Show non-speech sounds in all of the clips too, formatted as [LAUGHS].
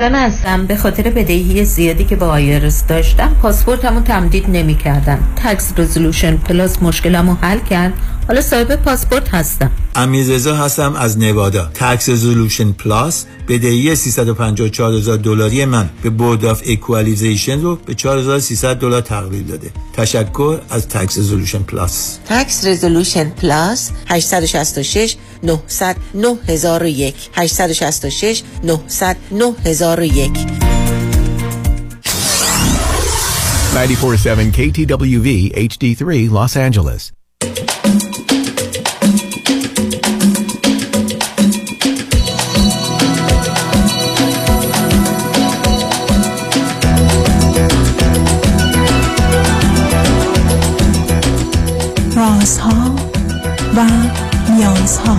هستم به خاطر بدهی زیادی که با IRS داشتم پاسپورتمو تمدید نمی کردن Tax Resolution Plus مشکلمو حل کرد. حالا صاحب پاسپورت هستم. امیرزا هستم از نوادا. Tax Resolution Plus بدهی 354 هزار دلاری من به Board of Equalization رو به 4300 دلار تقلیل داده. تشکر از Tax Resolution Plus Tax Resolution Plus 866 900 9001 866 900 9001 947 KTWV HD3 Los Angeles. رازها و نیازها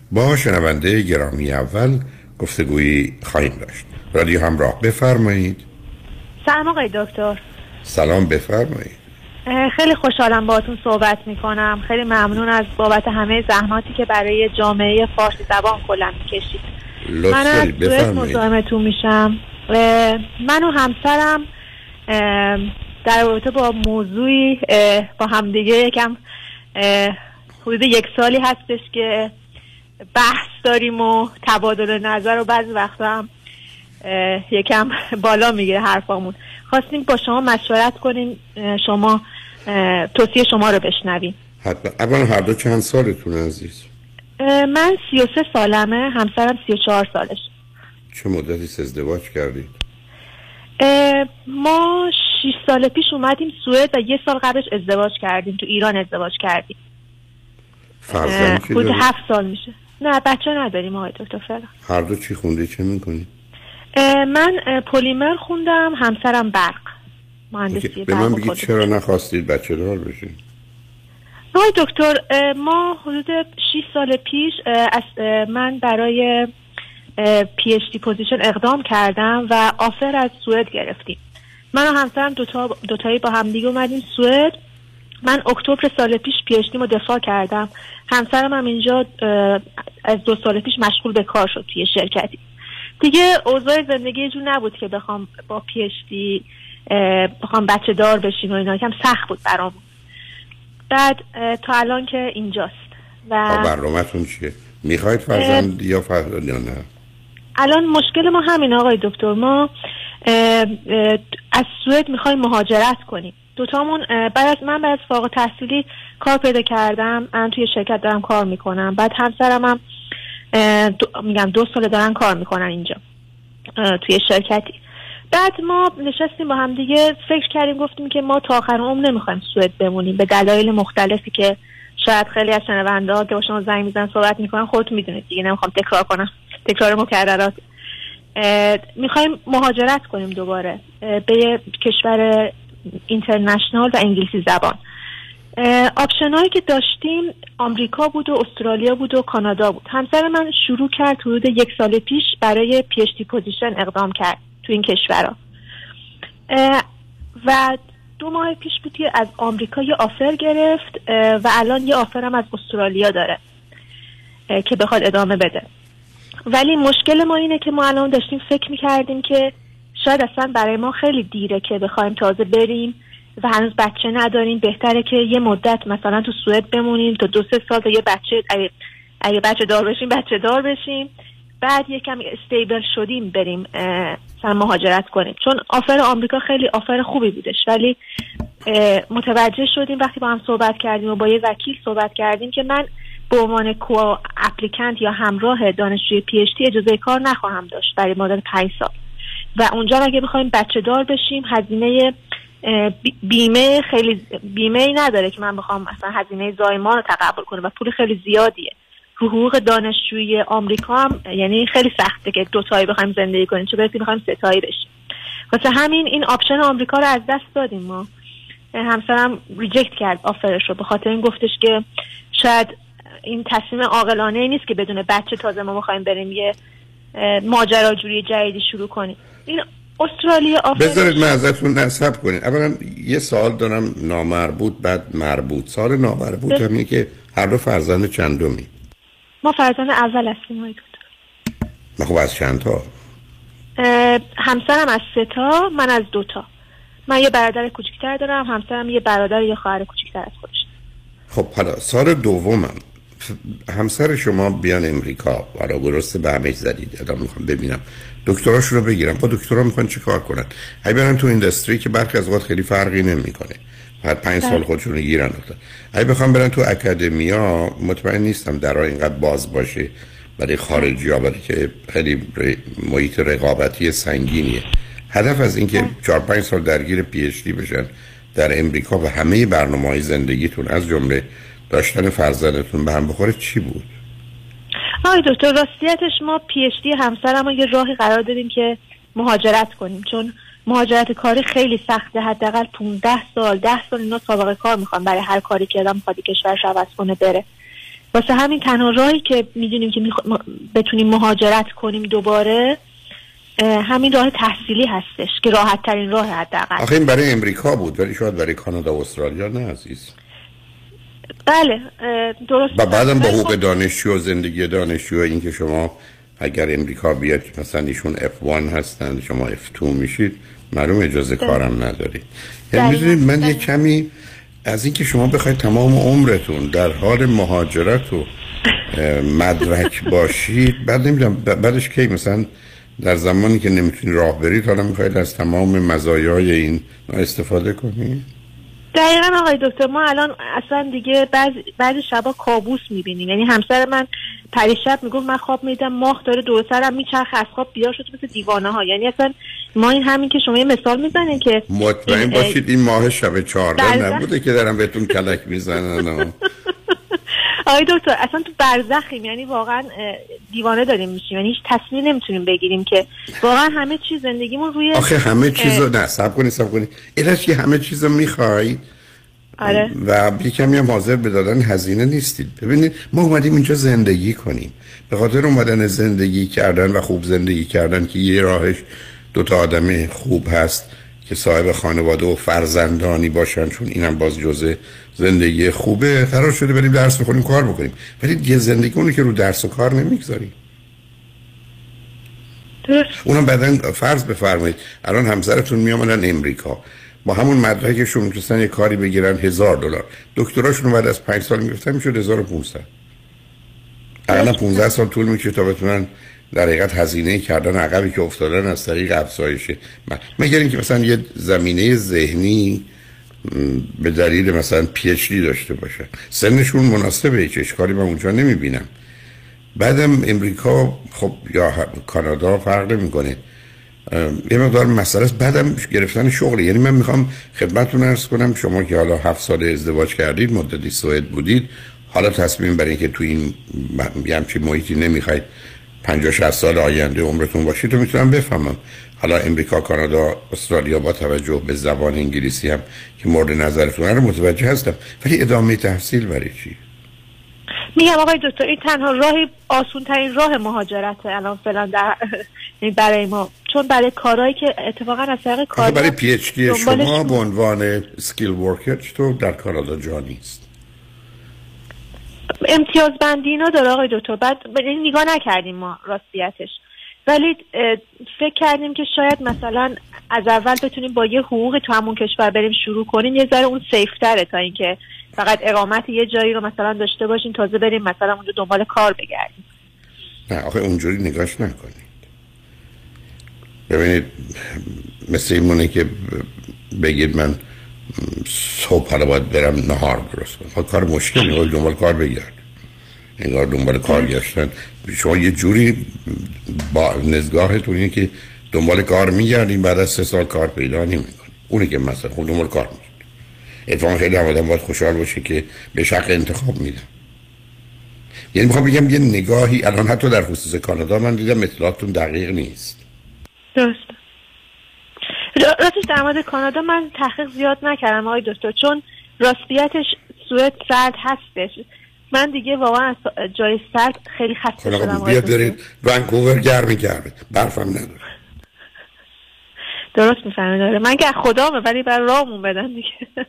با شنونده گرامی اول گفتگویی خواهیم داشت. رادیو همراه بفرمایید. سلام آقای دکتر. سلام بفرمایید. خیلی خوشحالم باهاتون صحبت می‌کنم. خیلی ممنون از بابت همه زحماتی که برای جامعه فارسی زبان کلا می‌کشید. من از سوئد مزاحمتون میشم. من و همسرم در رابطه با موضوعی با همدیگه یکم حدود یک سالی هستش که بحث داریم و تبادل نظر و بعضی وقتا هم یکم بالا می‌گیره حرفامون. خواستیم با شما مشورت کنیم شما توصیه شما رو بشنویم. حتما. اولا هر دو چند سالتون عزیز. من سی و سه سالمه همسرم سی و چهار سالش. چه مدتی ازدواج کردید؟ ما شیش سال پیش اومدیم سوئد و یه سال قبلش ازدواج کردیم تو ایران ازدواج کردیم. فرزند هفت سال میشه. نه بچه نداریم آقای دکتر فعلا. هر دو چی خونده چه می‌کنی؟ من پلیمر خوندم همسرم برق. مهندسی به من بگید چرا نخواستید بچه دار بشید آقای دکتر ما حدود 6 سال پیش از من برای PhD position اقدام کردم و offer از سوئد گرفتیم. من و همسرم دوتا دوتایی با همدیگه اومدیم سوئد. من اکتبر سال پیش PhD رو دفاع کردم. همسرم هم اینجا از دو سال پیش مشغول به کار شد توی شرکتی. دیگه اوضاع زندگی جوری نبود که بخوام با PhD بخوام بچه دار بشیم و اینا. کم سخت بود برام. بعد تا الان که اینجاست. و برنامهتون چیه؟ می‌خواید فرزند یا فرزند یا نه؟ الان مشکل ما همین آقای دکتر. ما از سوئد می‌خوایم مهاجرت کنیم. دوتامون بعد از من بعد از فاق تحصیلی کار پیدا کردم. من توی شرکت دارم کار می‌کنم. بعد همسرم هم میگم دو سال دارن کار می‌کنن اینجا توی شرکتی. بعد ما نشستیم با هم دیگه. فکر کردیم گفتیم که ما تا آخر عمر نمی‌خوایم سوئد بمونیم. به دلایل مختلفی که شاید خیلی از شنونده که با شما زنگ میزن صحبت می‌کنن خودت می‌دونید دیگه. نمی‌خوام تکرار کنم. تکرار مکررات. می‌خوایم مهاجرت کنیم دوباره. به کشور international و انگلیسی زبان. option هایی که داشتیم آمریکا بود و استرالیا بود و کانادا بود. همسر من شروع کرد حدود یک سال پیش برای PhD position اقدام کرد تو این کشورها و دو ماه پیش بود از آمریکا یه آفر گرفت و الان یه آفر هم از استرالیا داره که بخواد ادامه بده. ولی مشکل ما اینه که ما الان داشتیم فکر می‌کردیم که شاید اصلا برای ما خیلی دیره که بخوایم تازه بریم و هنوز بچه نداریم. بهتره که یه مدت مثلا تو سوئد بمونیم تا دو سه سال تا یه بچه اگه, بچه دار بشیم بچه دار بشیم. بعد یکم استیبل شدیم بریم مثلا مهاجرت کنیم. چون آفر آمریکا خیلی آفر خوبی بودش. ولی متوجه شدیم وقتی با هم صحبت کردیم و با یه وکیل صحبت کردیم که من به عنوان کو اپلیکنت یا همراه دانشجوی پی اجازه کار نخواهم داشت برای مدت پنج سال. و اونجا اگه بخوایم بچه دار بشیم هزینه بیمه خیلی بیمه ای نداره که من بخوام مثلا هزینه زایمان رو تقبل کنم و پول خیلی زیادیه. حقوق دانشجوی آمریکا هم یعنی خیلی سخته که دو تایی بخوایم زندگی کنیم چه برسیم بخوایم سه تایی بشیم. واسه همین این option آمریکا رو از دست دادیم ما. همسرم reject کرد offer ش رو به خاطر این گفتش که شاید این تصمیم عاقلانه ای نیست که بدون بچه تازه ما بخوایم بریم یه ماجراجویی جدیدی شروع کنیم. این استرالیا offer بذارید من ازتون نصب کنید اولا یه سوال دارم. نامربوط بعد مربوط. سوال نامربوط همینه که هر دو فرزند چندمی؟ ما فرزند اول هستیم های من خب از چند تا همسرم از سه تا من از دو تا. من یه برادر کوچکتر دارم همسرم یه برادر یه خواهر کوچکتر از خودش. خب حالا سال دومم. همسر شما بیان امریکا. حالا درسته به همه زدید. ادام می‌خوام ببینم. دکتراشون رو بگیرم با دکترا می‌خوان چه کار کنن اگه برن تو اینداستری که برخی از وقت خیلی فرقی نمی‌کنه بعد پنج سال بله. خودشون رو گیرن افتاد اگه بخوام برن تو اکادمیا مطمئن نیستم در اینقدر باز باشه برای خارجی ها برای که خیلی محیط رقابتی سنگینیه هدف از اینکه بله. چهار پنج سال درگیر PhD بشن در امریکا و همه برنامه های زندگیتون از جمله داشتن فرزندتون به هم بخوره چی بود؟ آقای دکتر راستیتش ما PhD همسرم یه راهی قرار دادیم که مهاجرت کنیم. چون مهاجرت کاری خیلی سخته. حداقل 15 سال 10 سال اینا سابقه کار می‌خوان. برای هر کاری که آدم می‌خواد کشورش عوض کنه بره. واسه همین تنها راهی که می‌دونیم که بتونیم مهاجرت کنیم دوباره همین راه تحصیلی هستش که راحت ترین راه حداقل. آخه این برای امریکا بود ولی شاید برای کانادا و استرالیا نه عزیز. بله درست و بعدم با حقوق دانشجو و زندگی دانشجو این که شما اگر امریکا بیاد مثلا ایشون F1 هستند شما F2 میشید معلوم اجازه بله. کارم ندارید یعنی می‌دونید من یه. کمی از اینکه شما بخواید تمام عمرتون در حال مهاجرت و مدرک [LAUGHS] باشید بعد نمی‌دونم بعدش کی؟ مثلا در زمانی که نمی‌تونید راه برید حالا می‌خواید از تمام مزایای این استفاده کنید دقیقا آقای دکتر ما الان اصلا دیگه بعض بعضی شبا کابوس می‌بینیم. یعنی همسر من پریشب می‌گفت من خواب میدم ماه داره دور سرم میچرخه از خواب بیدار شد مثل دیوانه ها یعنی اصلا ما این همین که شما یه مثال می‌زنین که مطمئن باشید این ماه شب چهارده نبوده که دارم بهتون کلک می‌زنن [LAUGHS] آقای دکتر اصلا تو برزخیم یعنی واقعا دیوانه داریم میشیم یعنی هیچ تصمیم نمی‌تونیم بگیریم که واقعا همه چیز زندگیمون روی آخه همه چیزو نه سب کنی سب کنی. که همه چیزو می‌خوای. آره. و یه کمی هم حاضر به دادن هزینه نیستید. ببینید ما اومدیم اینجا زندگی کنیم. به خاطر اومدن زندگی کردن و خوب زندگی کردن که یه راهش دوتا آدم خوب هست. که صاحب خانواده و فرزندانی باشن چون اینم باز جزء زندگی خوبه. قرار شده بریم درس بخونیم کار بکنیم. ولی یه زندگی اونو که رو درس و کار نمی‌گذاریم. اونم بعدا فرض بفرمایید الان همسرتون میامدن امریکا. با همون مدرکشون می‌تونستن یه کاری بگیرن هزار دلار. دکتراشون بعد از پنج سال می‌گفتن می‌شد 1500 اقلا 15 سال طول میشه تا بتونن در حقیقت هزینه کردن عقبی که افتادن از طریق افزایشه مگر اینکه مثلا یه زمینه ذهنی به دلیل مثلا پی داشته باشه. سنشون مناسبه هیچ اشکالی من اونجا نمی‌بینم. بعدم امریکا خب یا کانادا فرق نمی‌کنه یه مقدار مسئله است. بعدم گرفتن شغل یعنی من می‌خوام خدمتتون ارز کنم شما که حالا هفت سال ازدواج کردید مدتی سوئد بودید حالا تصمیم برین که تو این همچین محیطی نمی‌خواید 50 60 سال آینده عمرتون باشید تو می‌تونم بفهمم. حالا امریکا کانادا استرالیا با توجه به زبان انگلیسی هم که مورد نظرتون رو متوجه هستم. ولی ادامه تحصیل برای چی؟ میگم آقای دکتر این تنها راهی آسون ترین راه مهاجرت الان فعلا در [LAUGHS] برای ما. چون برای کارهایی که اتفاقا از طریق کار برای PhD شما به عنوان skilled worker چطور در کانادا جا نیست؟ امتیاز بندی اینا داره آقای دکتر. بعد نگاه نکردیم ما راستیتش. ولی فکر کردیم که شاید مثلا از اول بتونیم با یه حقوقی تو همون کشور بریم شروع کنیم. یه ذره اون safe تره تا اینکه فقط اقامت یه جایی رو مثلا داشته باشیم تازه بریم مثلا اونجا دنبال کار بگردیم. نه آخه اونجوری نگاش نکنید. ببینید مثل این مونه که بگید من صبح حالا باید برم نهار درست کنم. خب کار مشکلی دنبال کار بگرد. انگار دنبال کار گشتن. شما یه جوری با نزگاهتون اینه که دنبال کار میگردیم بعد از سه سال کار پیدا نمی‌کنیم اونی که مثلا خود دنبال کار میگرد. اتفاقا خیلی هم آدم باید خوشحال باشه که به شق انتخاب میدن یعنی می‌خوام بگم یه نگاهی الان حتی در خصوص کانادا من دیدم اطلاعاتتون دقیق نیست. درست راستش در مورد کانادا من تحقیق زیاد نکردم آقای دکتر چون راستیتش سوئد سرد هستش. من دیگه واقعا از جای سرد خیلی خسته شدم بیاد برید. ونکوور گرمی گرمه برفم نداره. درست می‌فهمی داره من که خدامه ولی بر راهمون بدن دیگه. [LAUGHS]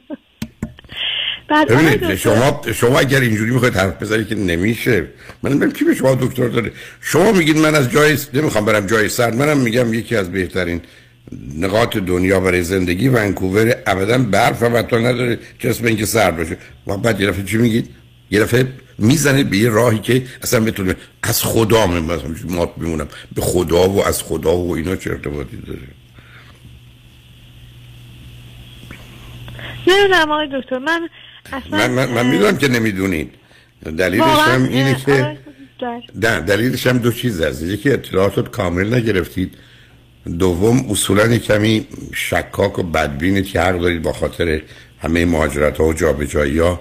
ببینید شما شما اگر اینجوری می‌خواید حرف بزنید که نمیشه. من نمی‌دونم کی به شما دکتر داره. شما میگید من از جای نمی‌خوام برم جای سرد. منم میگم یکی از بهترین نقاط دنیا برای زندگی ونکوور ابدا برف و تو نداره. اسم اینکه سرد باشه. و بعد یه چی میگید؟ یه دفعه می‌زنه به یه راهی که اصلا بتونه از خدا مثلا ما میمونم. به خدا و از خدا و اینا چه ارتباطی داره؟ نمی‌دونم آقای دکتر من اصلا من, من, من می‌دونم که نمی‌دونید. دلیلش هم اینه که نه دلیلش هم دو چیز هست. یکی اطلاعات کامل نگرفتید. دوم اصولا کمی شکاک و بدبینید که حق دارید با خاطر همه مهاجرت ها و جابجایی ها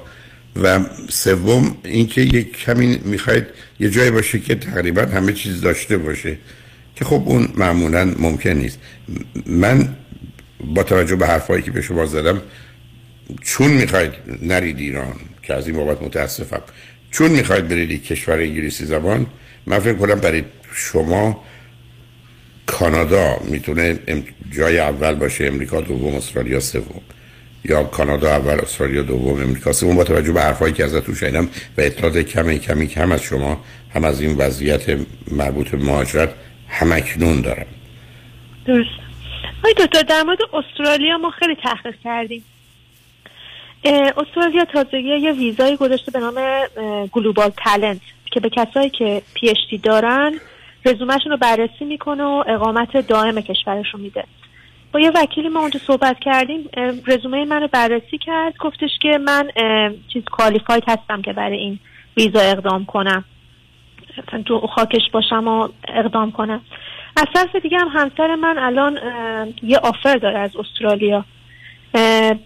و سوم اینکه یک کمی می‌خواید یه جایی باشه که تقریبا همه چیز داشته باشه که خب اون معمولا ممکن نیست. من با توجه به حرفایی که به شما زدم چون می‌خواید نرید ایران که از این بابت متاسفم چون می‌خواید برید کشور انگلیسی زبان من فکر کنم برای شما کانادا می‌تونه جای اول باشه امریکا دوم استرالیا سوم. یا کانادا اول استرالیا دوم امریکا سوم. با توجه به حرفایی که ازتون شنیدم و اطلاعات کمی کمی کم از شما هم از این وضعیت مربوط به مهاجرت همکنون دارم. درست. آی دکتر در مورد استرالیا ما خیلی تحقیق کردیم. استرالیا تازگی یه ویزای گذاشته به نام Global Talent که به کسایی که PhD دارن رزومهشون رو بررسی می‌کنه و اقامت دائم کشورشون میده. با یه وکیلی ما اونجا صحبت کردیم رزومه منو بررسی کرد گفتش که من چیز qualified هستم که برای این ویزا اقدام کنم. تو خاکش باشم و اقدام کنم. از طرف دیگه هم همسر من الان یه آفر داره از استرالیا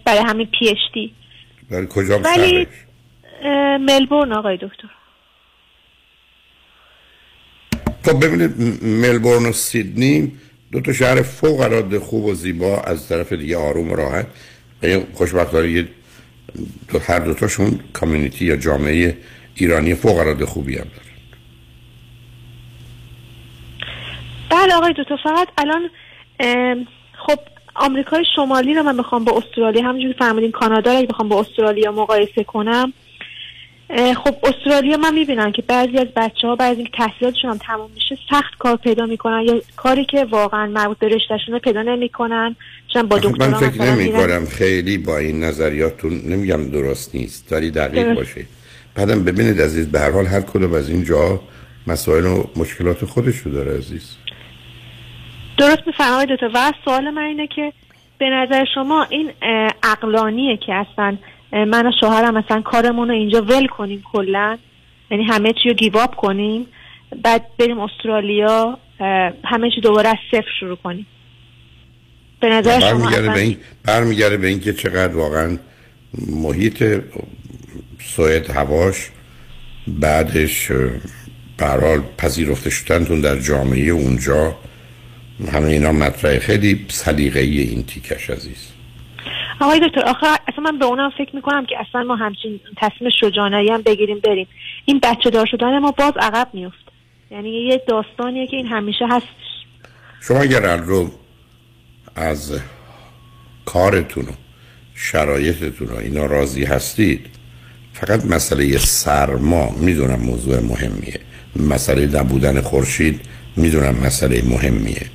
برای همین پی اچ دی برای کجا ولی ملبورن آقای دکتر. خب ببینید ملبورن و سیدنی دو تا شهر فوق العاده خوب و زیبا از طرف دیگه آروم و راحت. یعنی خوشبختانه دو هر دو تاشون کامیونیتی یا جامعه ایرانی فوق العاده خوبی هم دارن. بله آقای دکتر فقط الان خب آمریکای شمالی رو من بخوام با استرالیا همونجوری فهمیدین کانادا رو بخوام با استرالیا مقایسه کنم. خب استرالیا من می‌بینم که بعضی از بچه ها بعضی که تحصیلاتشون هم تموم میشه سخت کار پیدا می‌کنن. یا کاری که واقعا مربوط به رشتهشون رو پیدا نمی‌کنن. چون با من فکر نمی کنم خیلی با این نظریاتون نمیگم درست نیست داری دقیق باشه. بعدم ببینید عزیز به هر حال هر کدوم از اینجا مسائل و مشکلات خودش رو داره عزیز. درست میفرمایید و سوال من اینه که به نظر شما این عقلانیه که اصلا من و شوهرم مثلا کارمون رو اینجا ول کنیم کلا. یعنی همه چی رو گیواب کنیم. بعد بریم استرالیا همه چی دوباره از صفر شروع کنیم. به نظر شما به این برمیگرده به اینکه چقدر واقعا محیط سوئد هواش بعدش به هر حال پذیرفته شدنتون در جامعه اونجا. همه اینا مطرح. خیلی سلیقه‌ای این تیکش عزیز. آقای دکتر آخه اصلا من به اونم فکر می‌کنم که اصلا ما همچین تصمیم شجاعانه هم بگیریم بریم. این بچه دار شدن ما باز عقب میفت یعنی یه داستانیه که این همیشه هست شما اگر رو از کارتون و شرایطتون و اینا راضی هستید فقط مسئله سرما می‌دونم موضوع مهمیه. مسئله نبودن خورشید می‌دونم مسئله مهمیه.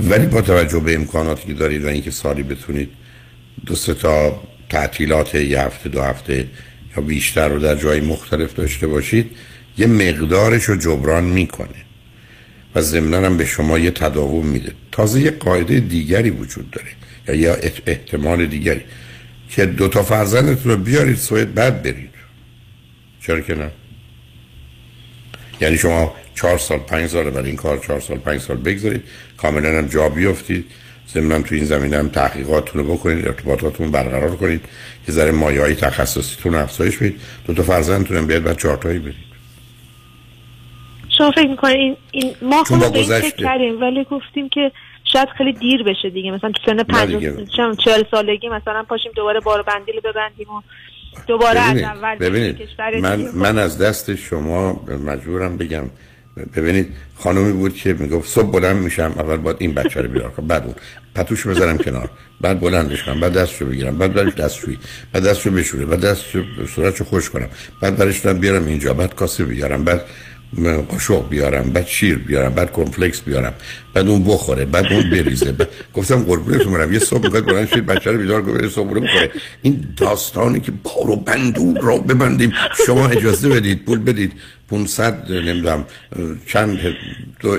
ولی با توجه به امکاناتی که دارید و اینکه سالی بتونید دو سه تا تعطیلات یه هفته دو هفته یا بیشتر رو در جای مختلف داشته باشید یه مقدارش رو جبران می‌کنه و ضمنا هم به شما یه تداوم میده. تازه یه قاعده دیگری وجود داره یا یا احتمال دیگری که دو تا فرزندتون رو بیارید سوئد بعد برید. چرا که نه؟ یعنی شما چهار سال پنج سال برای این کار چهار سال پنج سال بگذارید کاملا هم جا بیافتید. ضمن تو این زمینه هم تحقیقاتتون رو بکنید ارتباطاتون برقرار کنید که ذره مایه های تخصصیتون افزایش بدید. دو تا فرزندتون هم بیاد بعد چهارتایی برید. شما فکر می‌کنید این, این ما خود به این فکر کردیم ولی گفتیم که شاید خیلی دیر بشه دیگه. مثلا تو سن 50 40 سالگی مثلا پاشیم دوباره بار بندی رو ببندیم و دوباره ببینید. از اول ببینید. من من از دست شما مجبورم بگم ببینید خانومی بود که می‌گفت صبح بلند میشم اول باید این بچه رو بیدار کنم بعد اون. پتوش بذارم کنار بعد بلندش کنم بعد دستشو بگیرم بعد برش دستشویی بعد دستشو بشوره بعد دستشو صورتشو خوش کنم بعد برش بیارم اینجا بعد کاسه بیارم بعد قاشق بیارم بعد شیر بیارم بعد کنفلکس بیارم بعد اون بخوره بعد اون بریزه بعد گفتم قربونتون برم یه صبح می‌خواد بلند شید بچه رو بیدار کنه صبح رو بخوره. این داستانی که بارو بندور را ببندیم شما اجازه بدید پول بدید. 500 نمی‌دونم چند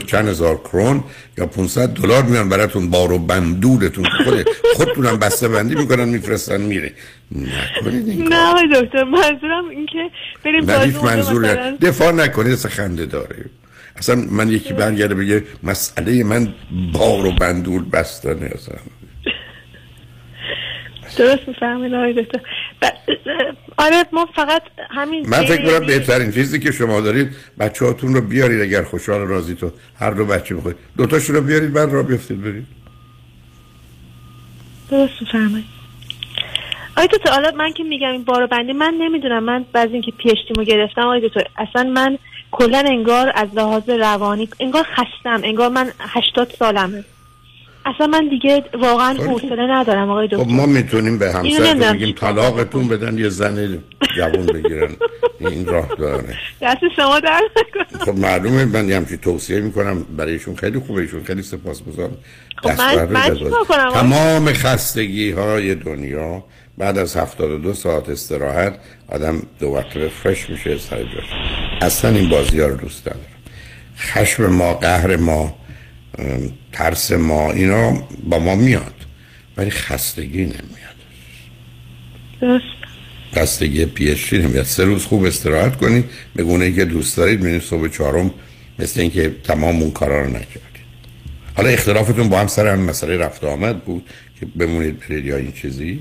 چند هزار کرون یا 500 دلار میان براتون بارو بندورتون خود خودتونم بسته بندی می‌کنن میفرستن میره نکنید این نه دکتر منظورم این که بریم نه هیچ منظور. دفاع نکنید خنده داره. اصلا من یکی برگرده بگه مسئله من بار و بندور بستنه اصلا. درست می‌فهمید آقای دکتر. آره ما فقط همین من فکر کنم بهترین چیزی که شما دارید بچه هاتون رو بیارید اگر خوشحال راضی تو هر دو بچه می‌خواید دوتاشون رو بیارید بعد را بیفتید برید. درست می‌فهمید آقای دکتر حالا من که میگم این بارو بندی من نمی‌دونم من بعضی اینکه پیشتیمو گرفتم آقای دکتر اصلا من کلا انگار از لحاظ روانی انگار خستم انگار من هشتاد سالمه. اصلا من دیگه واقعا حوصله ندارم آقای دکتر. خب ما می‌تونیم به همسر بگیم طلاقتون بدن یه زن جوان بگیرن. این راه داره. دست شما در خب معلومه من همچی توصیه می‌کنم. برایشون خیلی خوبه ایشون خیلی سپاسگزارم. خب من, من تمام خستگی های دنیا بعد از 72 ساعت استراحت آدم دو وقت فرش میشه سر جاش. اصلا این بازی ها رو دوست ندارم. خشم ما قهر ما ترس ما اینا با ما میاد ولی خستگی نمیاد. درست. خستگی پیشی نمیاد؟ سه روز خوب استراحت کنید به گونه که دوست دارید میرید صبح چهارم مثل اینکه تمام اون کارا رو نکردید. حالا اختلافتون با هم سر هم مسئله رفت آمد بود که بمونید برید یا این چیزی؟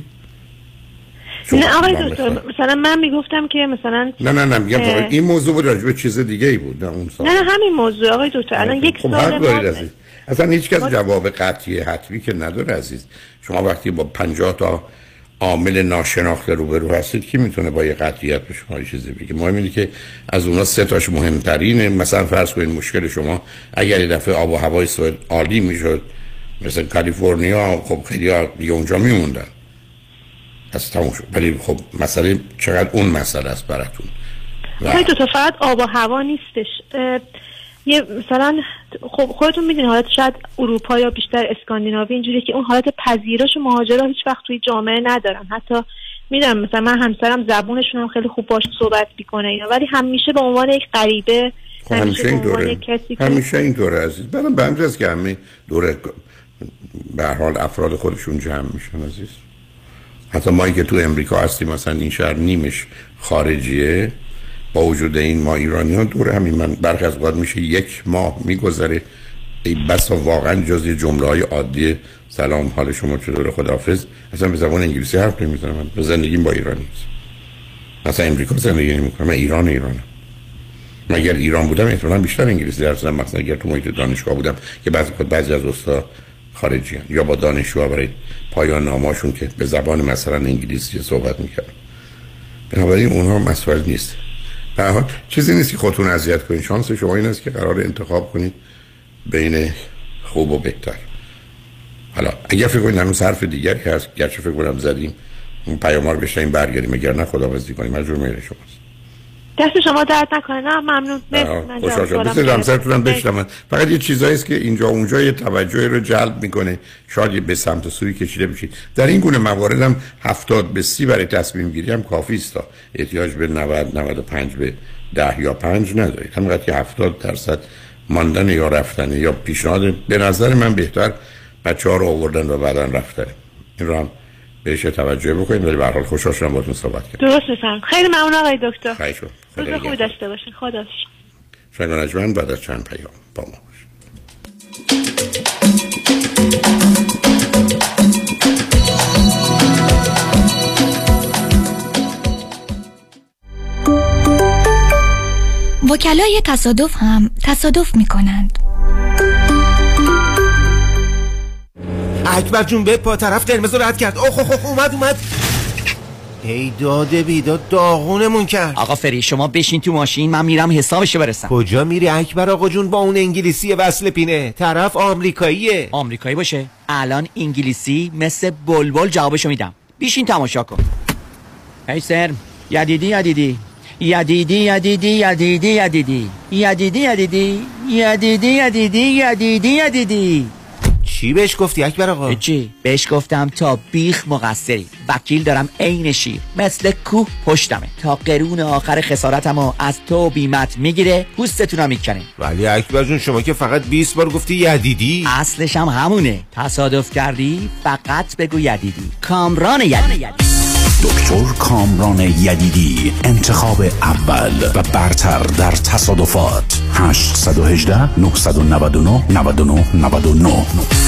نه آقای دکتر مثلا من می‌گفتم که مثلا نه نه نه میگم این موضوع بود راجع به چیز دیگه ای بود نه اون سال. نه همین موضوع آقای دکتر الان یک خب سال اصلا هیچ کس جواب قطعی حتمی که نداره عزیز. شما وقتی با 50 تا عامل ناشناخته روبرو هستید کی می‌تونه با یه قطعیت به شما چیزی بگه؟ مهم اینه که از اونا سه تاش مهمترینه. مثلا فرض کنید مشکل شما اگر یه دفعه آب و هوای سوئد عالی می‌شد مثل کالیفرنیا خب خیلی دیگه اونجا میموندن. از تموم شد. ولی خب مسئله چقدر اون مسئله است براتون؟ و... دو تا فقط آب و هوا نیستش. یه مثلا خب خودتون می‌دونید حالت شاید اروپا یا بیشتر اسکاندیناوی اینجوریه که اون حالت پذیرش و مهاجرا هیچ وقت توی جامعه ندارن. حتی می‌دونم مثلا من همسرم زبونشون هم خیلی خوب باش صحبت می‌کنه اینا ولی همیشه به عنوان یک غریبه خب همیشه این دوره. کسی همیشه این دوره عزیز. برام به همجاز که همه دوره به حال افراد خودشون جمع میشن عزیز. حتی ما که تو امریکا هستیم مثلا این شهر نیمش خارجیه. با وجود این ما ایرانی ها دور همین من برخ از اوقات میشه یک ماه میگذره. ای بس واقعا جز جمله های عادی. سلام حال شما چطور؟ خداحافظ. اصلا به زبان انگلیسی حرف نمی‌زنم. به زندگیم با ایرانی مثلا امریکا زندگی نمی‌کنم. من ایران ایرانم. مگر ایران بودم احتمالاً بیشتر انگلیسی درس زدم مثلا اگر تو محیط دانشگاه بودم که بعضی بعضی از استا خارجی هن. یا با دانشجوها برای پایان ناماشون که به زبان مثلا انگلیسی صحبت می‌کردن بنابراین اونها مسئول نیست. به حال چیزی نیست که خودتون اذیت کنید. شانس شما این است که قرار انتخاب کنید بین خوب و بهتر. حالا اگر فکر کنید هنوز حرف دیگری هست گرچه فکر کنم زدیم اون پیامار بشنیم برگردیم اگر نه خداحافظی کنیم. مجبور میل شماست. دست شما درد نکنه. نه ممنون. مرسی. من خوشحال شدم. مثل همسرتونم مرسی. بشنم فقط یه چیزایی است که اینجا اونجا یه توجهی رو جلب می‌کنه. شاید به سمت سوی کشیده بشید. در این گونه موارد هم 70 به 30 برای تصمیم گیری هم کافی است تا احتیاج به 90 95 به 10 یا 5 ندارید. همینقدر که 70 درصد ماندن یا رفتن یا پیشنهاد به نظر من بهتر بچه ها رو آوردن و بعدا رفتن. این رو هم بهش توجه بکنید ولی به هر حال خوشحال شدم باهاتون صحبت کردم. درست میفهم خیلی ممنون آقای دکتر. خدا روز خوبی. داشته باشین. خدا شنگ نجمن بعد از چند پیام با ما. وکلای تصادف هم تصادف می کنند اکبر جون به پا طرف قرمز رد کرد. اوه اوه اومد اومد. ای داده بیداد داغونمون کرد. آقا فری شما بشین تو ماشین من میرم حسابشو برسم. کجا میری اکبر آقا جون؟ با اون انگلیسی وصل پینه. طرف آمریکاییه. آمریکایی باشه. الان انگلیسی مثل بلبل جوابشو میدم. بیشین تماشا کن. هی سر یدیدی یدیدی. یدیدی یدیدی یدیدی یدیدی. یدیدی یدیدی. یدیدی یدیدی یدیدی یدیدی. چی بهش گفتی اکبر آقا؟ چی؟ بهش گفتم تا بیخ مقصری. وکیل دارم عین شیر مثل کوه پشتمه. تا قرون آخر خسارتمو از تو بیمت می‌گیره پوستتونم می‌کنه. ولی اکبر جون شما که فقط 20 بار گفتی یدیدی؟ اصلش هم همونه. تصادف کردی فقط بگو یدیدی. کامران یدیدی. دکتر کامران یدیدی. انتخاب اول و برتر در تصادفات. 818 999 99 99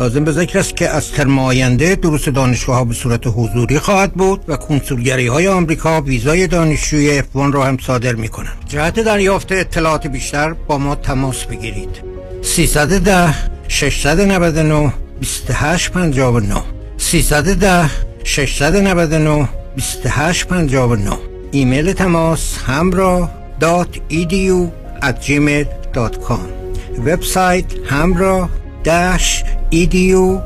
لازم به ذکر است که از ترم آینده دروس دانشگاه ها به صورت حضوری خواهد بود و کنسولگری های آمریکا ویزای دانشجوی F1 را هم صادر می کنند. جهت دریافت اطلاعات بیشتر با ما تماس بگیرید. 310 699 2859 310 699 2859 ایمیل تماس همراه edu at gmail.com وبسایت همراه edu.us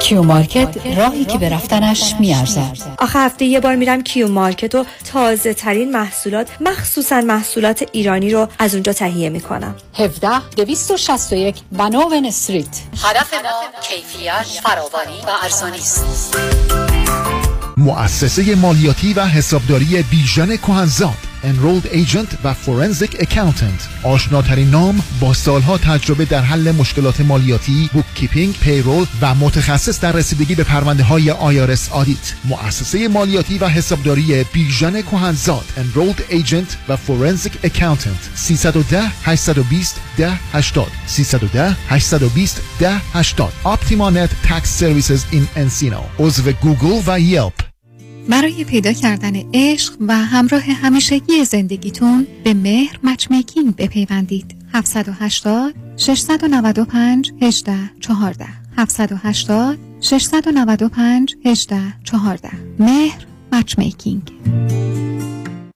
کیو مارکت راهی که به رفتنش میارزد. آخه هفته یه بار میرم کیو مارکت و تازه ترین محصولات مخصوصا محصولات ایرانی رو از اونجا تهیه می‌کنم. 17 261 بناون Street. هدف ما کیفیت فراوانی و ارزانی است. مؤسسه مالیاتی و حسابداری بیژن کهنزاد. Enrolled Agent و Forensic Accountant. آشناترین نام با سالها تجربه در حل مشکلات مالیاتی bookkeeping payroll و متخصص در رسیدگی به پرونده های IRS audit مؤسسه مالیاتی و حسابداری بیژن کهنزاد Enrolled Agent و Forensic Accountant. 310 820 10 80 310 820 10 80 Optima Net Tax Services in Encino. عضو گوگل و یلپ. برای پیدا کردن عشق و همراه همیشگی زندگیتون به مهر مچمیکینگ بپیوندید. 780 695 18 14 780 695 18 14 مهر مچمیکینگ.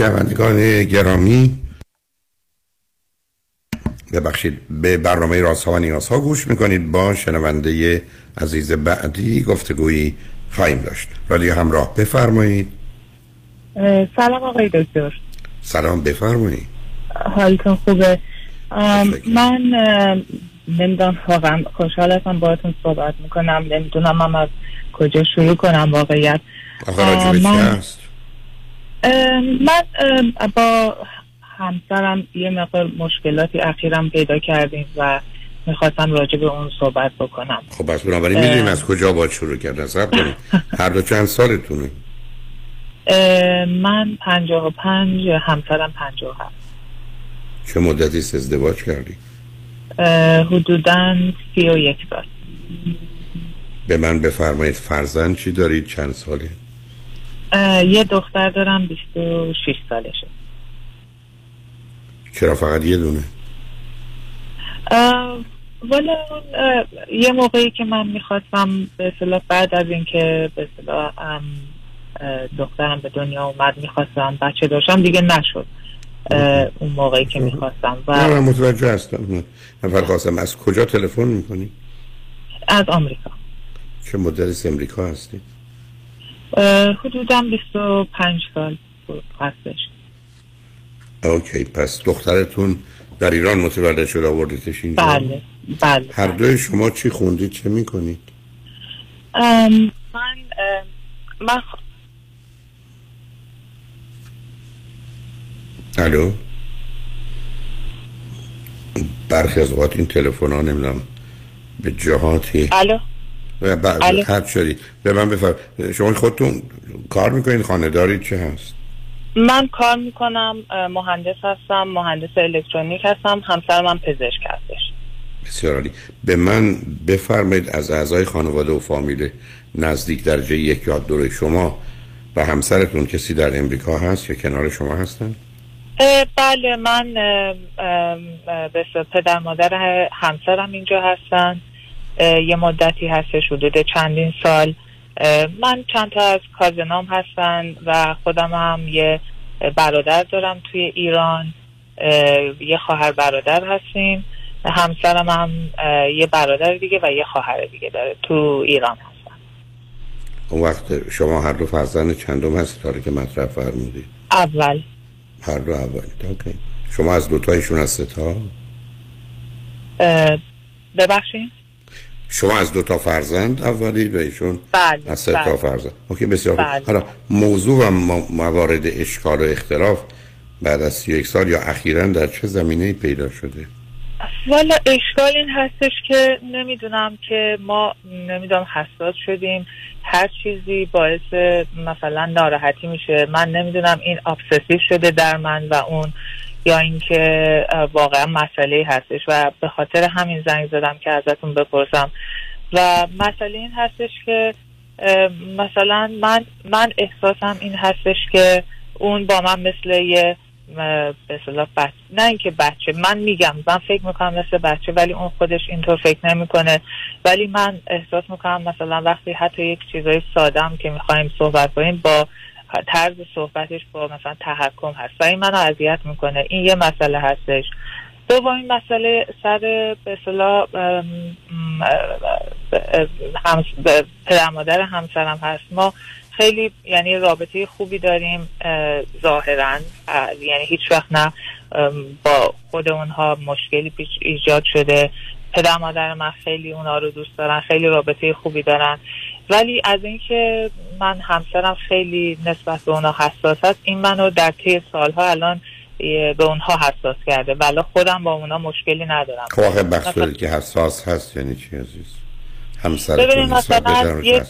شنوندگان گرامی ببخشید به برنامه راست ها و نیاز ها گوش می‌کنید. با شنونده عزیز بعدی گفتگویی خواهیم داشت. رادیو همراه بفرمایید. سلام آقای دکتر. سلام بفرمایید. حالتون خوبه؟ من نمی‌دونم واقعا خوشحال هستم باهاتون صحبت می‌کنم. نمی‌دونم من از کجا شروع کنم واقعیت. من, من با همسرم یه مقدار مشکلاتی اخیرم پیدا کردیم و می‌خواستم راجع به اون صحبت بکنم. خب بس بنابراین می‌دونیم از کجا باید شروع کردن سب کنیم. هر دو چند سالتونه؟ من پنجاه و پنج همسرم پنجاه هست چه مدتی ازدواج کردی؟ حدودا سی و یک سال. به من بفرمایید فرزند چی دارید؟ چند ساله؟ یه دختر دارم بیست و شیش سالشه چرا فقط یه دونه؟ والا یه موقعی که من می‌خواستم به اصطلاح بعد از اینکه به اصطلاح دخترم به دنیا اومد می‌خواستم بچه داشتم دیگه نشد اون موقعی که می‌خواستم و نه من متوجه هستم من خواستم از کجا تلفن می‌کنی؟ از آمریکا چه از امریکا هستی؟ حدودا 25 سال هستش. اوکی پس دخترتون در ایران متولد شده آوردیتش اینجا؟ بله بله هر دوی شما چی خوندید؟ چه می‌کنید؟ من من الو؟ برخی از اوقات این تلفن ها نمی‌دونم به جهاتی الو؟ خط شدید به من بفرم. شما خودتون کار می‌کنید خانه دارید چه هست؟ من کار می‌کنم مهندس هستم مهندس الکترونیک هستم همسر من پزشک هستش. بسیار عالی. به من بفرمایید از اعضای خانواده و فامیل نزدیک درجه یک یا دور شما و همسرتون کسی در امریکا هست یا کنار شما هستن؟ بله من به پدر مادر همسرم اینجا هستن. یه مدتی هستش حدود چندین سال. من چند تا از کازنام هستن و خودم هم یه برادر دارم توی ایران. یه خواهر برادر هستیم. همسرم هم یه برادر دیگه و یه خواهر دیگه داره تو ایران هستن. اون وقت شما هر دو فرزند چندم هست داره که مطرح فرمودید اول. هر دو اول. اوکی. شما از دوتایشون از تا؟ ببخشید. شما از دو تا فرزند اولید و ایشون بله از سه بله. تا فرزند اوکی بسیار. بله. حالا موضوع و موارد اشکال و اختلاف بعد از 31 سال یا اخیرا در چه زمینه پیدا شده والا اشکال این هستش که نمی‌دونم که ما نمی‌دونم حساس شدیم هر چیزی باعث مثلا ناراحتی میشه من نمی‌دونم این ابسسیو شده در من و اون یا اینکه واقعا مسئله هستش و به خاطر همین زنگ زدم که ازتون بپرسم. و مسئله این هستش که مثلا من من احساسم این هستش که اون با من مثل یه اصطلاح بچه نه اینکه بچه من میگم من فکر می‌کنم مثل بچه ولی اون خودش اینطور فکر نمی‌کنه. ولی من احساس می‌کنم مثلا وقتی حتی یک چیزای سادم که می‌خوایم صحبت کنیم با طرز صحبتش با مثلا تحکم هست و این منو اذیت می‌کنه. این یه مسئله هستش. دومین مسئله سر به اصطلاح هم پدر مادر همسرم هست. ما خیلی یعنی رابطه خوبی داریم اه، ظاهرا. اه، یعنی هیچ وقت نه با خود اونها مشکلی پیش ایجاد شده. پدر مادر من خیلی اونا رو دوست دارن خیلی رابطه خوبی دارن. ولی از اینکه من همسرم خیلی نسبت به اونا حساس هست این منو در طی سالها الان به اونها حساس کرده. ولی خودم با اونا مشکلی ندارم. خب آخه مثلا- مقصودی که حساس هست یعنی چی عزیز؟ همسرتون نسبت به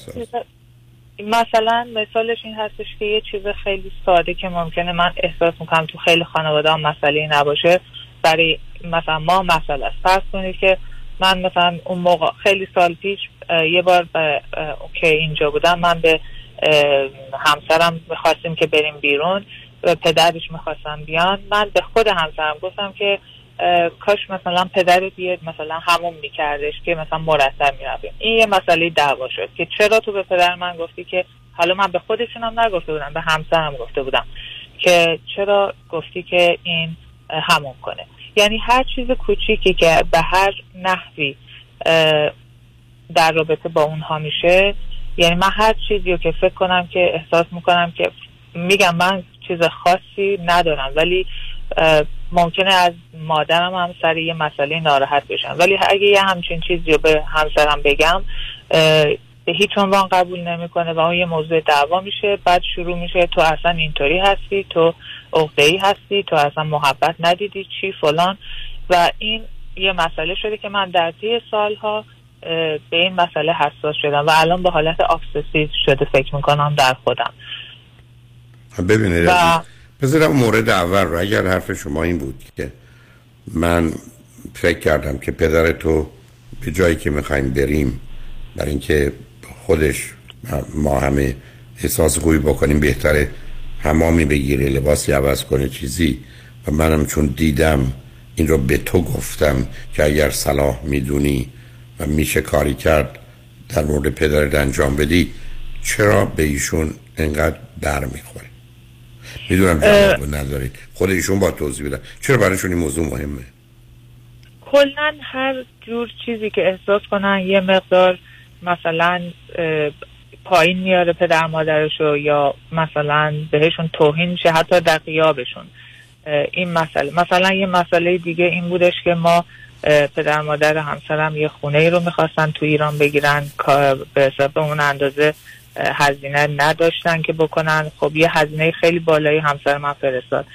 مثلا مثالش این هستش که یه چیز خیلی ساده که ممکنه من احساس می‌کنم تو خیلی خانواده هم مسئله نباشه برای مثلا ما مسئله است. فرض کنید که من مثلا اون موقع خیلی سال پیش یه بار به اه، که اینجا بودم. من به همسرم می‌خواستیم که بریم بیرون. و پدرش می‌خواستم بیان. من به خود همسرم گفتم که کاش مثلا پدرت بیاد مثلا همون میکردش که مثلا مرتب می‌رفتیم. این یه مسئله دعوا شد که چرا تو به پدر من گفتی که حالا من به خودشون هم نگفته بودم به همسرم گفته بودم که چرا گفتی که این همون کنه. یعنی هر چیز کوچیکی که به هر نحوی در رابطه با اونها میشه. یعنی من هر چیزی رو که فکر کنم که احساس می‌کنم که میگم من چیز خاصی ندارم ولی ممکنه از مادرم هم سر یه مسئله ناراحت بشم. ولی اگه یه همچین چیزی رو به همسرم بگم به هیچ عنوان قبول نمی‌کنه و اون یه موضوع دعوا میشه بعد شروع میشه تو اصلا اینطوری هستی تو عقده‌ای هستی؟ تو اصلا محبت ندیدی چی فلان؟ و این یه مسئله شده که من در طی سالها به این مسئله حساس شدم و الان به حالت ابسسیو شده فکر می‌کنم در خودم. ببینید و- بذارم مورد اول رو اگر حرف شما این بود که من فکر کردم که پدر تو به جایی که می‌خوایم بریم برای اینکه خودش ما همه احساس خوبی بکنیم بهتره همامی بگیره لباسی عوض کنه چیزی. و منم چون دیدم این رو به تو گفتم که اگر صلاح می‌دونی و میشه کاری کرد در مورد پدرت انجام بدی چرا به ایشون انقدر بر می‌خوره می‌دونم جواب ندارید خود ایشون با توضیح بدن. چرا برایشون این موضوع مهمه؟ کلا هر جور چیزی که احساس کنن یه مقدار مثلا پایین میاره پدر مادرشو یا مثلا بهشون توهین میشه حتی در قیابشون این مسئله. مثلا یه مسئله دیگه این بودش که ما پدر مادر همسرم یه خونه ای رو می‌خواستن تو ایران بگیرن. به حساب اون اندازه هزینه نداشتن که بکنن. خب یه هزینه خیلی بالایی همسر من فرستاد.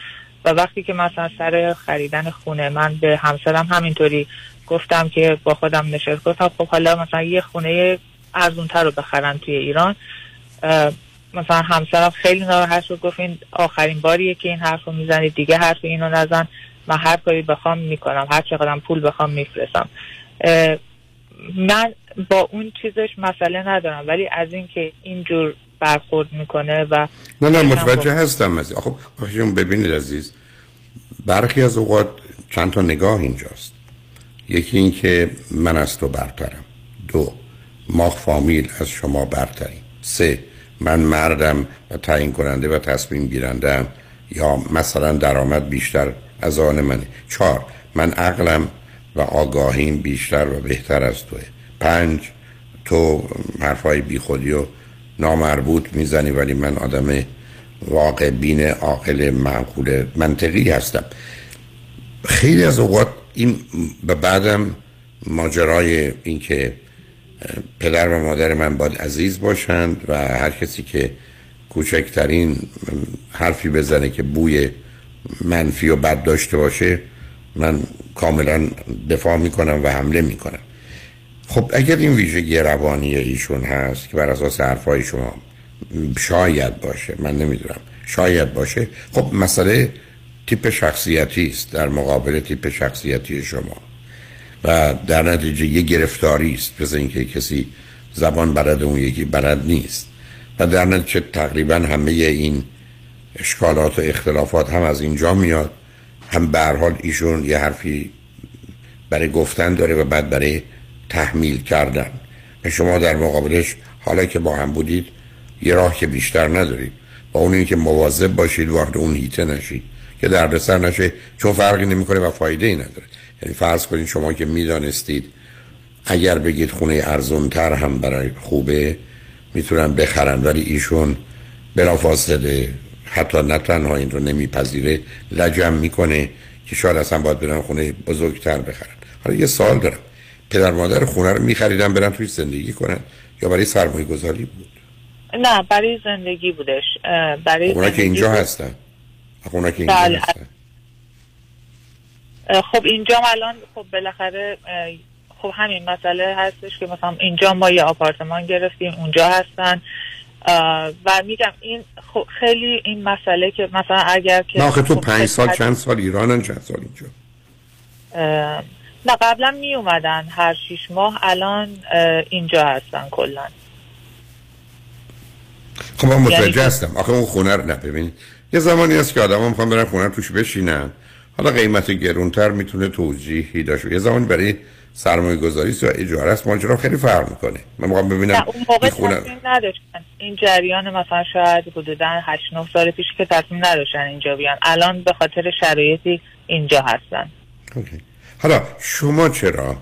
و وقتی که مثلا سر خریدن خونه من به همسرم همینطوری گفتم که با خودم نشست گفتم خب حالا مثلا یه خونه ارزونتر رو بخرن توی ایران. مثلا همسرم خیلی ناراحت شد گفت این آخرین باریه که این حرف رو می‌زنی دیگه حرف اینو نزن. من هر کاری بخوام می‌کنم هر چقدرم پول بخوام میفرستم. اه، من با اون چیزش مسئله ندارم ولی از اینکه اینجور برخورد می‌کنه و نه نه متوجه هستم از خب ببینید عزیز برخی از اوقات چند تا نگاه اینجاست. یکی این که من از تو برترم. دو ما فامیل از شما برتریم. سه من مردم و تعیین کننده و تصمیم گیرنده یا مثلا درآمد بیشتر از آن منه. چهار من عقلم و آگاهیم بیشتر و بهتر از توه. پنج تو حرفای بیخودی و نامربوط می‌زنی ولی من آدم واقع بین عاقل معقول منطقی هستم. خیلی از اوقات این به بعدم ماجرای اینکه پدر و مادر من باید عزیز باشند و هر کسی که کوچکترین حرفی بزنه که بوی منفی و بد داشته باشه من کاملا دفاع می‌کنم و حمله می‌کنم. خب اگر این ویژگی روانی ایشون هست که بر اساس حرفای شما شاید باشه من نمی‌دونم شاید باشه خب مسئله تیپ شخصیتی است در مقابل تیپ شخصیتی شما. و در نتیجه یه گرفتاری است مثل اینکه کسی زبان بلد اون یکی بلد نیست. و در نتیجه تقریبا همه این اشکالات و اختلافات هم از اینجا میاد. هم به حال ایشون یه حرفی برای گفتن داره و بعد برای تحمیل کردن. شما در مقابلش حالا که با هم بودید یه راه که بیشتر ندارید. با اون اینکه مواظب باشید وارد اون هیته نشید. که دردسر نشه چون فرقی نمی‌کنه و فایده ای نداره. یعنی فرض کنید شما که می‌دانستید اگر بگید خونه ارزونتر هم برای خوبه می‌تونن بخرن. ولی ایشون بلافاصله حتی نه تنها این رو نمیپذیره لجم می‌کنه که شاید اصلا باید برن خونه بزرگتر بخرن. حالا یه سال دارم. پدر مادر خونه رو میخریدن برن توی زندگی کنن یا برای سرمایه گذاری بود؟ نه برای زندگی بودش. برای اونا که اینجا بود. هستن. اونا که اینجا بله. هستن. خب اینجا الان خب بالاخره خب همین مسئله هستش که مثلا اینجا ما یه آپارتمان گرفتیم اونجا هستن. و میگم این خب خیلی این مسئله که مثلا اگر که نه تو خب پنج سال چند سال ایرانن چند سال اینجا؟ نه قبلا می اومدن هر شیش ماه الان اینجا هستن کلا خب من متوجه یعنی- هستم. آخه اون خونه رو نه ببینید. یه زمانی هست که آدم می‌خوان برن خونه توش بشینن. حالا قیمت گرونتر می‌تونه توجیهی داشته یه زمانی برای سرمایه گذاری یا اجاره است ماجرا خیلی فرق می‌کنه. من می‌خوام ببینم نه اون موقع خونه نداشتن. این جریان مثلا شاید حدودا 8 9 سال پیش که تصمیم نداشتن اینجا بیان. الان به خاطر شرایطی اینجا هستن. اوکی. حالا شما چرا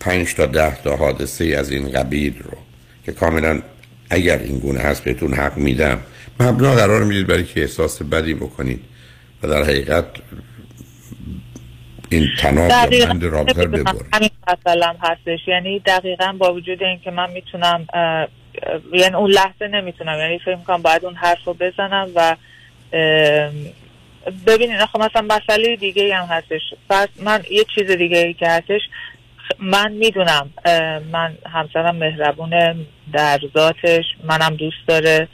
پنج تا ده تا حادثه از این قبیل رو که کاملا اگر این گونه هست بهتون حق میدم مبنا قرار می‌دید برای که احساس بدی بکنید؟ و در حقیقت این تناب یا بند رابطه رو ببره همین مسئله هستش. یعنی دقیقا با وجود اینکه من می‌تونم یعنی اون لحظه نمی‌تونم یعنی فکر می‌کنم باید اون حرف رو بزنم و اه، ببینید آخه مثلا مسئله دیگه هم هستش. پس من یه چیز دیگه ای که هستش من می‌دونم من همسرم مهربونه در ذاتش منم دوست داره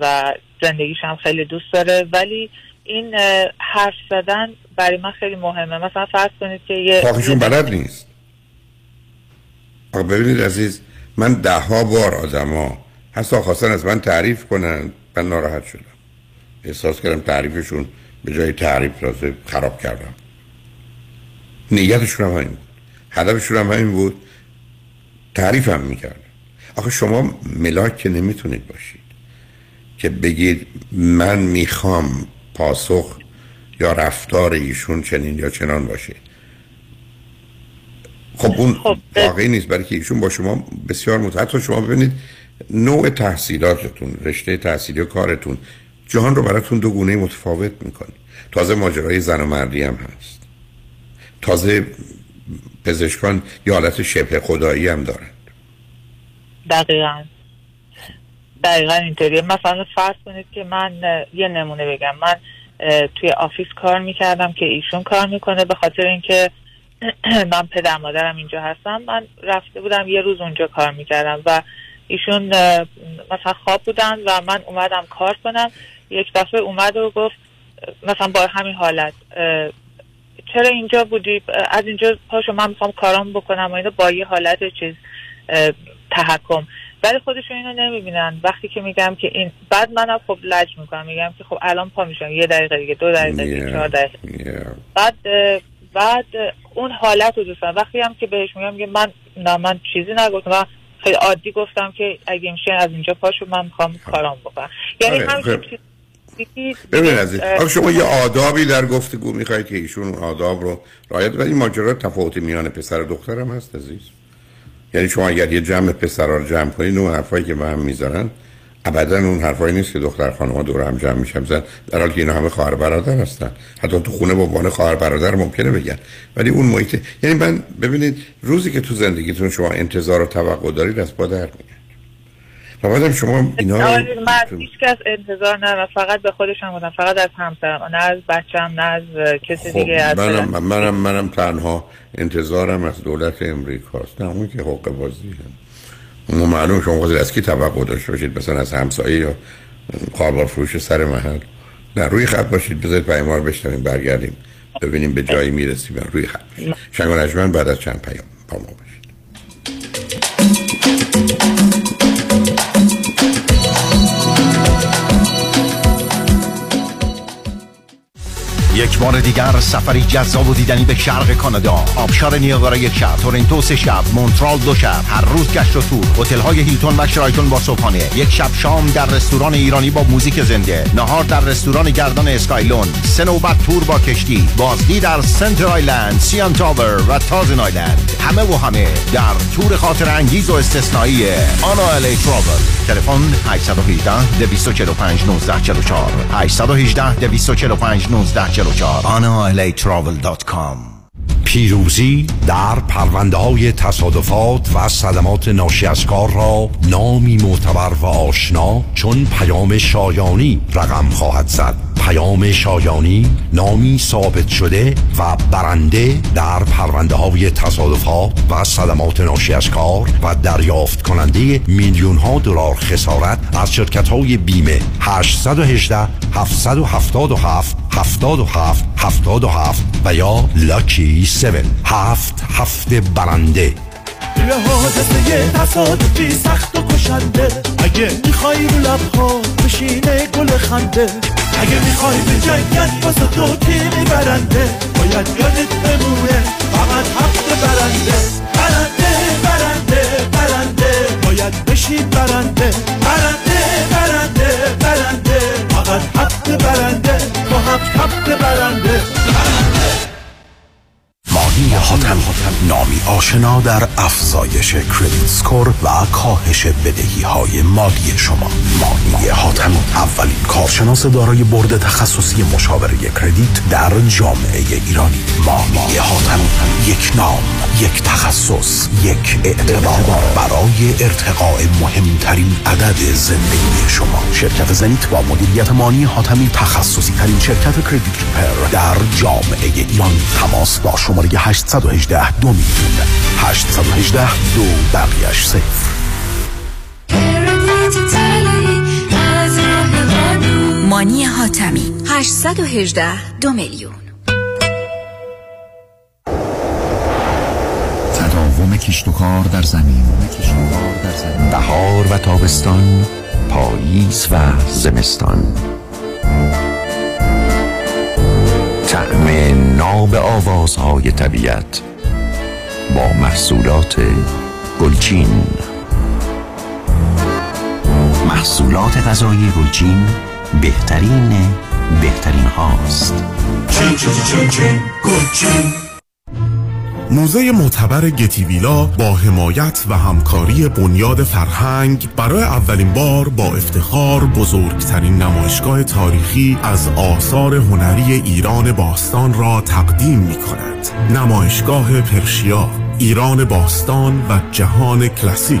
و زندگیش هم خیلی دوست داره ولی این حرف زدن برای من خیلی مهمه. مثلا فرض کنید که یه آخشون بلد نیست. ببینید عزیز من ده ها بار آدما حتی خواستن از من تعریف کنن من ناراحت شدم. احساس کردم تعریفشون به جای تعریف تازه خراب کردم. نیتشون هم همین بود. هدفشون هم همین بود. تعریف هم می‌کردم. آخه شما ملاک که نمی‌تونید باشید. که بگید من می‌خوام پاسخ یا رفتار ایشون چنین یا چنان باشه. خب اون واقعی نیست برای که ایشون با شما بسیار مت حتی شما ببینید نوع تحصیلاتتون رشته تحصیلی و کارتون جهان رو براتون دو گونه متفاوت می‌کنه. تازه ماجرای زن و مردی هم هست. تازه پزشکان یه حالت شبه خدایی هم دارن. دقیقا. دقیقا اینطوریه. مثلا فرض کنید که من یه نمونه بگم. من توی آفیس کار می‌کردم که ایشون کار می‌کنه. به خاطر اینکه [CLEARS THROAT] من پدر مادرم اینجا هستم من رفته بودم یه روز اونجا کار می‌کردم و ایشون مثلا خواب بودن و من اومدم کار کنم. یک دفعه اومد و گفت مثلا با همین حالت چرا اینجا بودی؟ از اینجا پاشو من می‌خوام کارام بکنم و اینو با یه حالت چیز تحکم. ولی خودشون اینو نمی‌بینن. وقتی که میگم که این بعد منم خب لج می‌کنم. میگم که خب الان پا میشم. یه دقیقه دیگه دو دقیقه دیگه چهار دقیقه. بعد اه، بعد اه، اون حالت رو دوست دارم. وقتی هم که بهش میگم میگه من نه من چیزی نگفتم من خیلی عادی گفتم که اگه میشه از اینجا پاشو من می‌خوام کارام بکنم. یعنی آره، همین خب. چیزی ببینید عزیز شما یه آدابی در گفتگو می‌خواید که ایشون اون آداب رو رعایت ولی ماجرا تفاوت میان پسر و دختر هم هست عزیز. یعنی شما اگر یه جمع پسرا رو جمع کنید اون حرفایی که به هم می‌ذارن ابدا اون حرفایی نیست که دختر خانم‌ها دور هم جمع میشن. زن در حالی که اینا همه خواهر برادر هستن. حتی تو خونه با عنوان خواهر برادر ممکنه بگن. ولی اون محیط یعنی من ببینید روزی که تو زندگیتون شما انتظار و توقع دارید از پا در بعدم شما اینا رو من هیچ کس انتظار ندارم. فقط به خودشم بودم فقط از همسرم. نه از بچم نه از کسی خب دیگه از منم منم منم تنها انتظارم از دولت امریکاست نه اون که حق بازی هم اون معلوم شما خواهید از کی توقع داشته باشید؟ مثلا از همسایه یا خاربار فروش سر محل؟ نه روی خط باشید. بذارید پیمار بشنویم برگردیم. ببینیم به جایی می‌رسیم. روی خط. باشید شنگ بعد از چند پیام با ما باشید. یک بار دیگر سفری جذاب و دیدنی به شرق کانادا. آبشار نیاگارا یک شب تورنتو سه شب مونترال دو شب هر روز گشت و تور. هتل های هیلتون و شرایتون با صبحانه. یک شب شام در رستوران ایرانی با موزیک زنده. نهار در رستوران گردان اسکایلون. سه نوبت تور با کشتی. بازدید در سنتر آیلند سیان تاور و تازن آیلند. همه و همه در تور خاطر انگیز و استثنایی آنا الی ترابل. تلفن 818 245 1944 818 245 1944 anaatravel.com پیروزی در پرونده های تصادفات و صدمات ناشی از کار را نامی معتبر و آشنا چون پیام شایانی رقم خواهد زد. پیام شایانی نامی ثابت شده و برنده در پرونده های تصادفات و صدمات ناشی از کار و دریافت کننده میلیون ها دلار خسارت از شرکت های بیمه 818 777 77 77 و یا لاکی 7 هفت هفته برنده. یه حادثه تصادفی سخت و کشنده. اگه می‌خوای رو لبها بشینه گل خنده. اگه می‌خوای به جنگت واسه تو تیمی برنده. باید یادت بمونه فقط حق برنده. برنده برنده برنده. باید بشین برنده. برنده برنده برنده. فقط حق برنده. با هفت حق برنده. مانی حاتم. نامی آشنا در افزایش کردیت سکور و کاهش بدهی های مالی شما. مانی حاتم اولین کارشناس دارای برد تخصصی مشاوره کردیت در جامعه ایرانی. مانی حاتم یک نام یک تخصص یک اعتبار. برای ارتقاء مهمترین عدد زندگی شما. شرکت زنیت با مدیریت مانی حاتمی تخصصی ترین شرکت کردیت ریپر در جامعه ایران تماس با شماره 818 دو میلیون. 818 دو بقیش صفر. مانی حاتمی 818 دو میلیون. تداوم کشت و کار در زمین. بهار و تابستان پاییز و زمستان. طعم ناب آوازهای طبیعت. با محصولات گلچین. محصولات غذایی گلچین بهترین بهترین هاست. چین چین چین چین گلچین. موزه معتبر گتیویلا با حمایت و همکاری بنیاد فرهنگ برای اولین بار با افتخار بزرگترین نمایشگاه تاریخی از آثار هنری ایران باستان را تقدیم می کند نمایشگاه پرشیا. ایران باستان و جهان کلاسیک.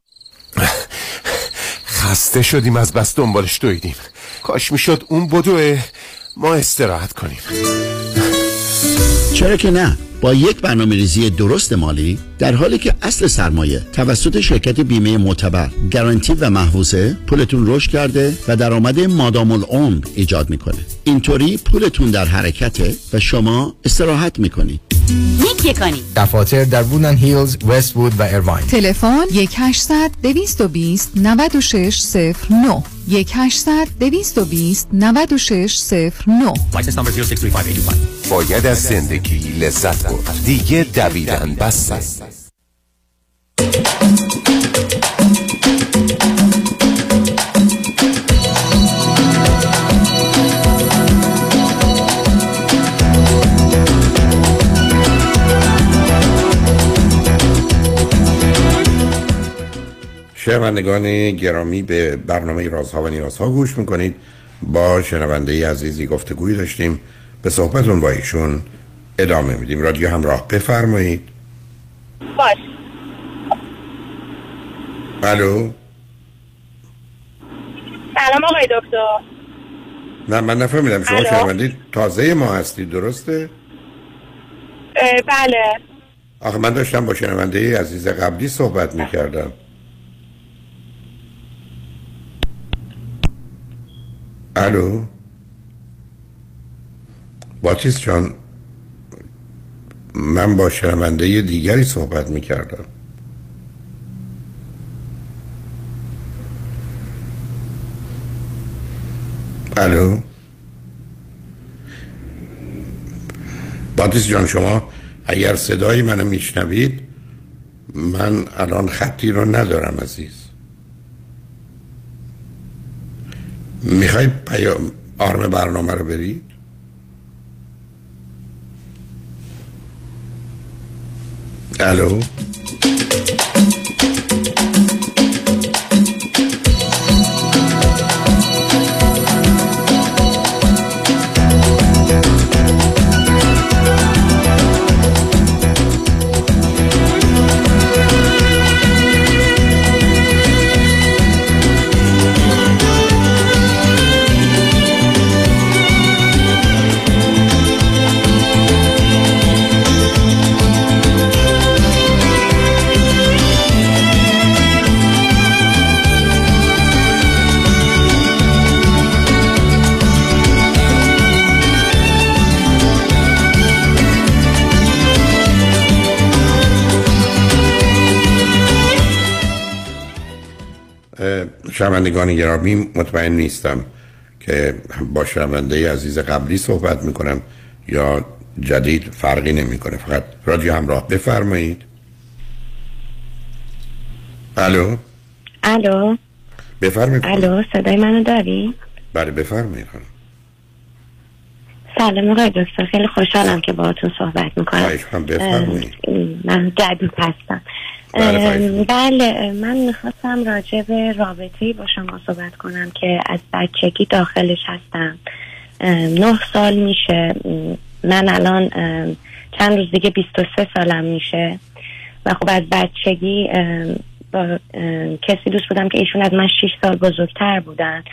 خسته شدیم از بس دنبالش دویدیم. کاش می‌شد اون بدوه ما استراحت کنیم. چرا که نه؟ با یک برنامه ریزی درست مالی در حالی که اصل سرمایه توسط شرکت بیمه معتبر گارانتی و محفوظه پولتون رشد کرده و درآمد مادام العمر ایجاد می‌کنه. اینطوری پولتون در حرکته و شما استراحت می‌کنید نیک کنی دفاتر در بودن هیلز، وست بود و ایرواین تلفن 1 800 220 9609 1 800 220 9609 باید از زندگی لذت برد دیگه دویدن بس است. شنوندگان گرامی به برنامه رازها و نیازها گوش می‌کنید. با شنونده عزیزی گفتگوی داشتیم. به صحبتون با ایشون ادامه میدیم. رادیو همراه بفرمایید. باش. الو؟ سلام آقای دکتر. نه من نفهمیدم. شما؟ شنونده تازه ما هستید درسته؟ بله. آخه من داشتم با شنونده عزیز قبلی صحبت می‌کردم. الو؟ باتیس جان؟ من با شنونده دیگری صحبت می‌کردم. الو؟ باتیس جان شما اگر صدای منو میشنوید من الان خطی رو ندارم عزیز. می‌خواید پیام آرم برنامه رو برید الو شنوندگان گرامی مطمئن نیستم که با شنونده عزیز قبلی صحبت می‌کنم یا جدید فرقی نمی‌کنه. فقط رادیو همراه بفرمایید. الو؟ الو؟ بفرمایید. الو صدای منو داری؟ بله بفرمایید. سلام آقای دکتر خیلی خوشحالم که باهاتون صحبت می‌کنم. من جدید هستم. بله، ام، بله. من می‌خواستم راجع به رابطه با شما صحبت کنم که از بچگی داخلش هستم. نه سال میشه. من الان چند روز دیگه 23 سالم میشه. و خب از بچگی با کسی دوست بودم که ایشون از من 6 سال بزرگتر بودن.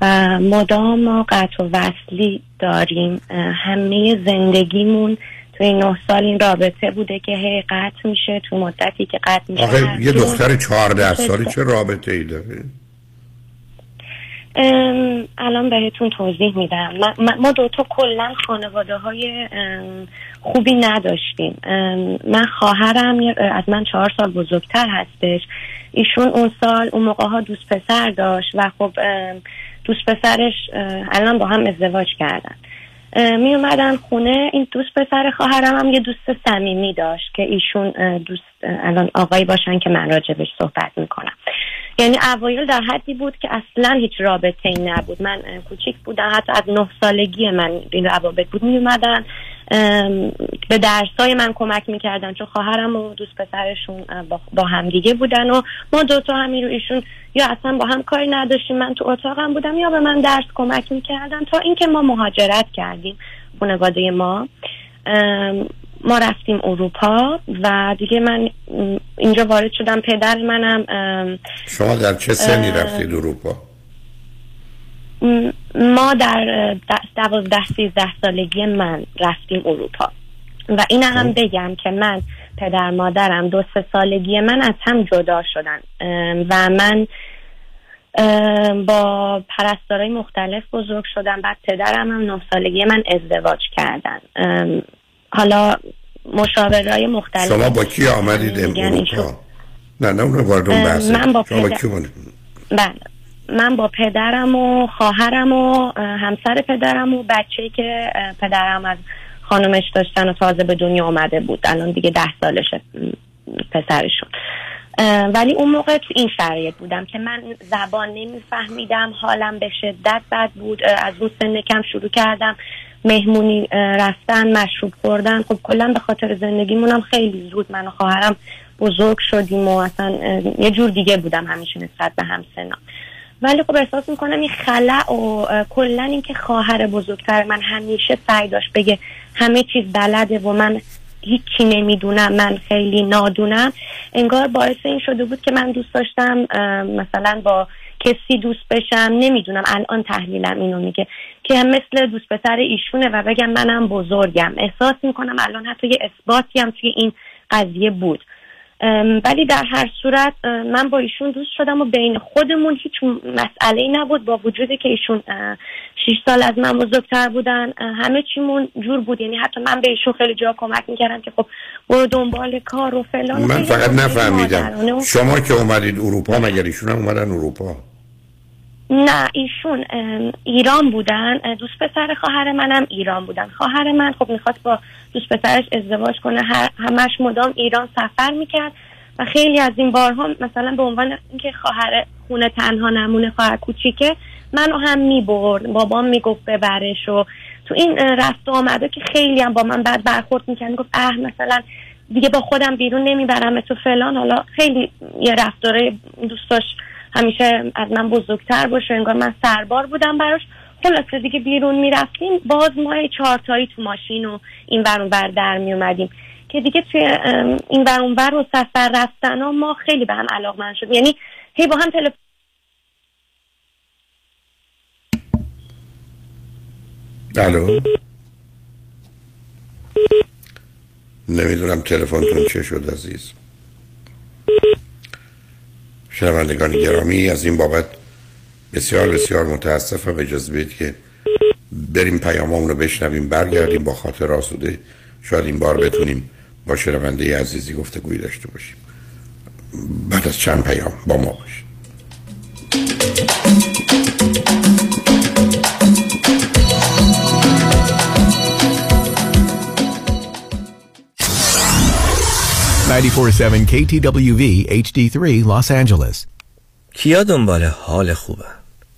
و مدام ما قطع و وصلی داریم. همه زندگیمون توی این نه سال این رابطه بوده که هی قطع میشه تو مدتی که قطع میشه آخه یه دختر چهارده سالی چه رابطه ای داره الان بهتون توضیح میدم. ما- ما دوتا کلا خانواده های خوبی نداشتیم. من خواهرم از من چهار سال بزرگتر هستش. ایشون اون سال اون موقع ها دوست پسر داشت و خب دوست پسرش الان با هم ازدواج کردن. می اومدن خونه. این دوست پسر خواهرم هم یه دوست صمیمی داشت که ایشون دوست الان آقایی باشن که من راجبش صحبت می‌کنم. یعنی اوایل در حدی بود که اصلا هیچ رابطه ای نبود. من کوچیک بودم. حتی از نه سالگی من این روابط بود. می اومدن به درسای من کمک می‌کردن چون خواهرم و دوست پسرشون با, هم دیگه بودن و ما دوتا همین رو ایشون یا اصلا با هم کاری نداشتیم. من تو اتاقم بودم یا به من درس کمک می‌کردن تا اینکه ما مهاجرت کردیم خانواده ما. ما رفتیم اروپا و دیگه من اینجا وارد شدم. پدر منم شما در چه سنی رفتید اروپا؟ ما در دوازده سیزده سالگی من رفتیم اروپا. و این هم بگم که من پدر مادرم دو سه سالگی من از هم جدا شدن. و من با پرستارای مختلف بزرگ شدم. بعد پدرم هم نه سالگی من ازدواج کردن. حالا مشاورای مختلف شما با کی آمدید ایشون- اروپا؟ نه نه اون وارد بحثه من با شما با کی؟ بله. من با پدرم و خواهرم و همسر پدرم و بچه که پدرم از خانمش داشتن و تازه به دنیا آمده بود. الان دیگه ده سالشه پسرشون. ولی اون موقع تو این شرایط بودم که من زبان نمیفهمیدم حالم به شدت بد بود. از اون سن کم شروع کردم. مهمونی رفتن مشروب خوردن. خب کلا به خاطر زندگیمونم خیلی زود من و خواهرم بزرگ شدیم و اصلا یه جور دیگه بودم همیشه نسبت به همسنم. ولی خب احساس می‌کنم این خلع و کلا اینکه خواهر بزرگتر من همیشه سعی داشت بگه همه چیز بلده و من هیچی نمی‌دونم من خیلی نادونم. انگار باعث این شده بود که من دوست داشتم مثلا با کسی دوست بشم. نمی‌دونم الان تحلیلم اینو میگه. که مثل دوست پسر ایشونه و بگم منم بزرگم. احساس می‌کنم الان حتی یه اثباتی هم توی این قضیه بود. ولی در هر صورت من با ایشون دوست شدم و بین خودمون هیچ مسئله ای نبود با وجودی که ایشون شیش سال از من بزرگتر بودن. همه چیمون جور بود. یعنی حتی من به ایشون خیلی جا کمک می‌کردم که خب برو دنبال کار و فلان. من فقط نفهمیدم. شما که اومدید اروپا مگر ایشون هم اومدن اروپا؟ نه ایشون ایران بودن. دوست پسر خواهر منم ایران بودن. خواهر من خب می‌خواست با دوست پسرش ازدواج کنه. همش مدام ایران سفر می‌کرد و خیلی از این بارها مثلا به عنوان اینکه خواهر خونه تنها نمونه خواهر کوچیکه منو هم می‌برد. بابام می‌گفت ببرش و تو این رفت و آمده که خیلی هم با من بعد برخورد می‌کرد. می‌گفت اه مثلا دیگه با خودم بیرون نمی‌برم تو فلان. حالا خیلی یه رفتاره دوست همیشه از من بزرگتر باشه. انگار من سربار بودم براش. خلاصه دیگه بیرون می‌رفتیم باز ما چهارتایی تو ماشین و این ور اون ور در می اومدیم که دیگه توی این ور اون ور و سفر رفتن ها ما خیلی به هم علاقمند شدیم. یعنی هی با هم تلفن الو؟ نمی‌دونم تلفنتون چه شد عزیز. شنوندگان گرامی از این بابت بسیار بسیار متاسفم. اجازه بدید که بریم پیامامون رو بشنویم برگردیم با خاطر آسوده. شاید این بار بتونیم با شنونده عزیزی گفتگویی داشته باشیم. بعد از چند پیام با ما باشید 947 KTWV HD3 Los Angeles. کیا دنبال حال خوبه؟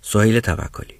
سهیل توکلی.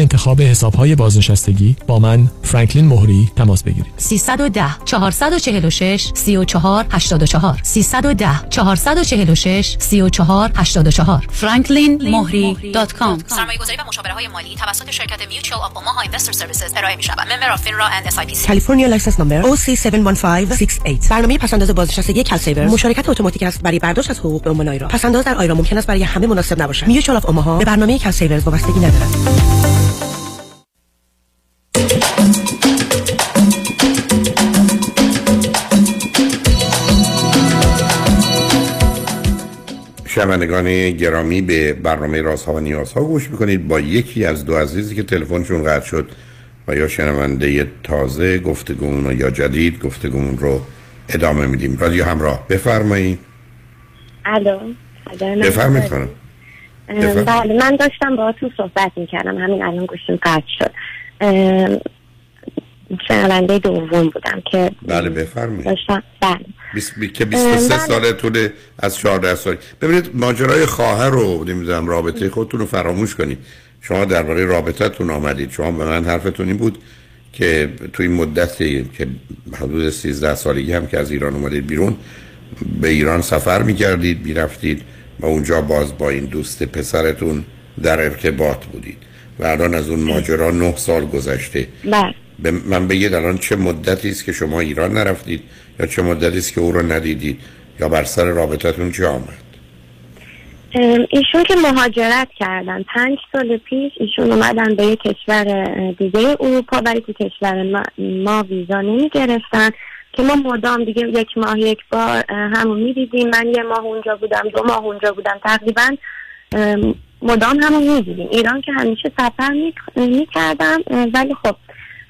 انتخاب حسابهای بازنشستگی با من فرانکلین مهری تماس بگیرید. 310 446 34 84 310 446 34 84 franklinmohri.com سرمایه گذاری و مشاوره های مالی توسط شرکت Mutual of Omaha Investor Services ارائه می شود member of FINRA and SIPC California license number OC71568 برنامه پس‌انداز بازنشستگی CalSaver مشارکت اتوماتیک است برای برداشت از حقوق به عنوان IRA پس‌انداز در IRA ممکن است برای همه مناسب نباشد. Mutual آف اوماها به برنامه کالسیور وابستگی ندارد. شنوندگان گرامی به برنامه رازها و نیازها گوش می‌کنید. با یکی از دو عزیزی که تلفنشون قطع شد و یا شنونده تازه گفتگومون یا جدید گفتگومون رو ادامه میدیم. رادیو همراه بفرمایید. الو بفرمایید خانم. بله من داشتم با تو صحبت می‌کردم. همین الان گوشیم قطع شد. شنونده دوم بودم که بله بفرمایید. داشتم بله. بیس بی... که 23 اه، ساله طول از 14 سال. ببینید ماجرای خواهر رو نمی‌دونم رابطه خودتون رو فراموش کنید. شما درباره رابطتون آمدید. شما به من حرفتون این بود که توی این مدتی که حدود 13 سالگی هم که از ایران اومدید بیرون به ایران سفر می‌کردید می‌رفتید و اونجا باز با این دوست پسرتون در ارتباط بودید. و الان از اون ماجرا نه سال گذشته. بله. به من بگید الان چه مدتی است که شما ایران نرفتید یا چه مدتی است که او رو ندیدید یا بر سر رابطتون چه آمد؟ ایشون که مهاجرت کردن. پنج سال پیش ایشون اومدن به یک کشور دیگه اروپا. برای که کشور ما, ما ویزا نمی گرفتن که ما مدام دیگه یک ماه یک بار اه، همون می‌دیدیم. من یه ماه اونجا بودم دو ماه اونجا بودم. تقریبا ام، مدام همون می‌دیدیم. ایران که همیشه سفر می کردم ولی خب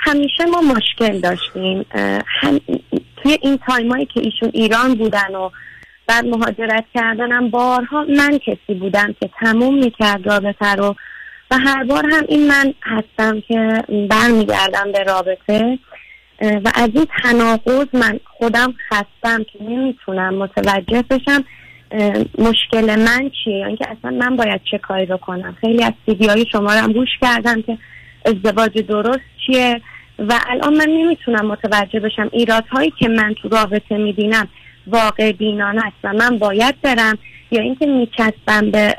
همیشه ما مشکل داشتیم. هم توی این تایمایی که ایشون ایران بودن و بعد مهاجرت کردنم بارها من کسی بودم که تموم می‌کرد رابطه رو و هر بار هم این من هستم که برمیگردم به رابطه. و از این تناقض من خودم خستم که نمی‌تونم متوجه بشم مشکل من چیه. اینکه اصلا من باید چه کاری رو کنم خیلی از سیدی های شما رو هم گوش کردم که ازدواج درست چیه؟ و الان من نمی‌تونم متوجه بشم ایرادهایی که من تو رابطه می‌بینم واقع بینان است و من باید برم یا اینکه میچسبم به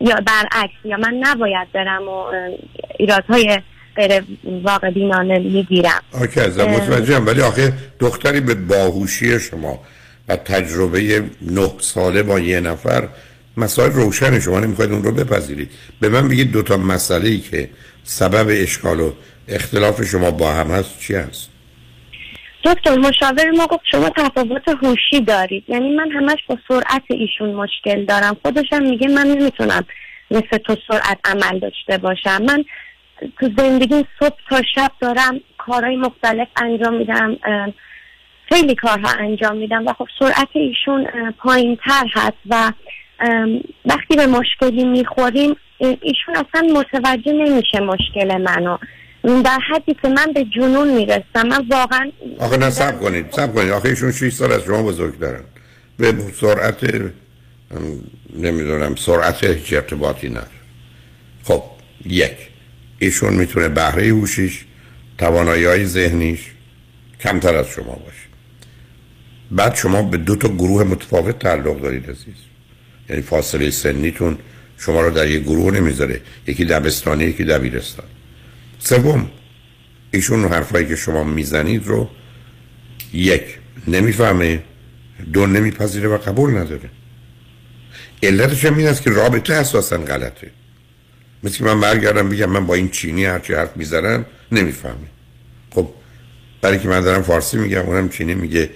یا برعکس یا من نباید برم و ایرادهای غیر واقع بینانه می‌گیرم. آکه ازم متوجهم. ولی آخه دختری به باهوشی شما و تجربه نه ساله با یه نفر مسائل روشن شما نمی‌خواید اون رو بپذیرید. به من بگید دوتا مسئله ای که سبب اشکال و اختلاف شما با هم هست چی هست؟ دکتر مشاور ما گفت شما تفاوت هوشی دارید. یعنی من همش با سرعت ایشون مشکل دارم. خودشم میگه من نمی‌تونم مثل تو سرعت عمل داشته باشم. من تو زندگی صبح تا شب دارم کارهای مختلف انجام میدم خیلی کارها انجام میدم و خب سرعت ایشون پایین تر هست و وقتی به مشکلی می‌خوریم ایشون اصلا متوجه نمیشه مشکل منو. در حدی که من به جنون می‌رسم من واقعا آخه نه سب کنید سب کنید. آخه ایشون 6 سال از شما بزرگ دارن به سرعت نمی‌دونم سرعت هیچ ارتباطی نداره. خب یک. ایشون می‌تونه بهره هوشیش توانایی های ذهنیش کمتر از شما باشه. بعد شما به دو تا گروه متفاوت تعلق دارید عزیز. یعنی فاصله سنیتون شما رو در یک گروه نمی‌ذاره. یکی دبستانی یکی دبیرستان سوم ایشون حرفایی که شما می‌زنید رو یک نمی‌فهمه دو نمیپذیره و قبول نداره. علتش هم این است که رابطه اساسا غلطه. مثل من برگردم بگم من با این چینی هرچی حرف می‌زنم نمی‌فهمه. خب برای که من دارم فارسی میگم اونم چینی میگه.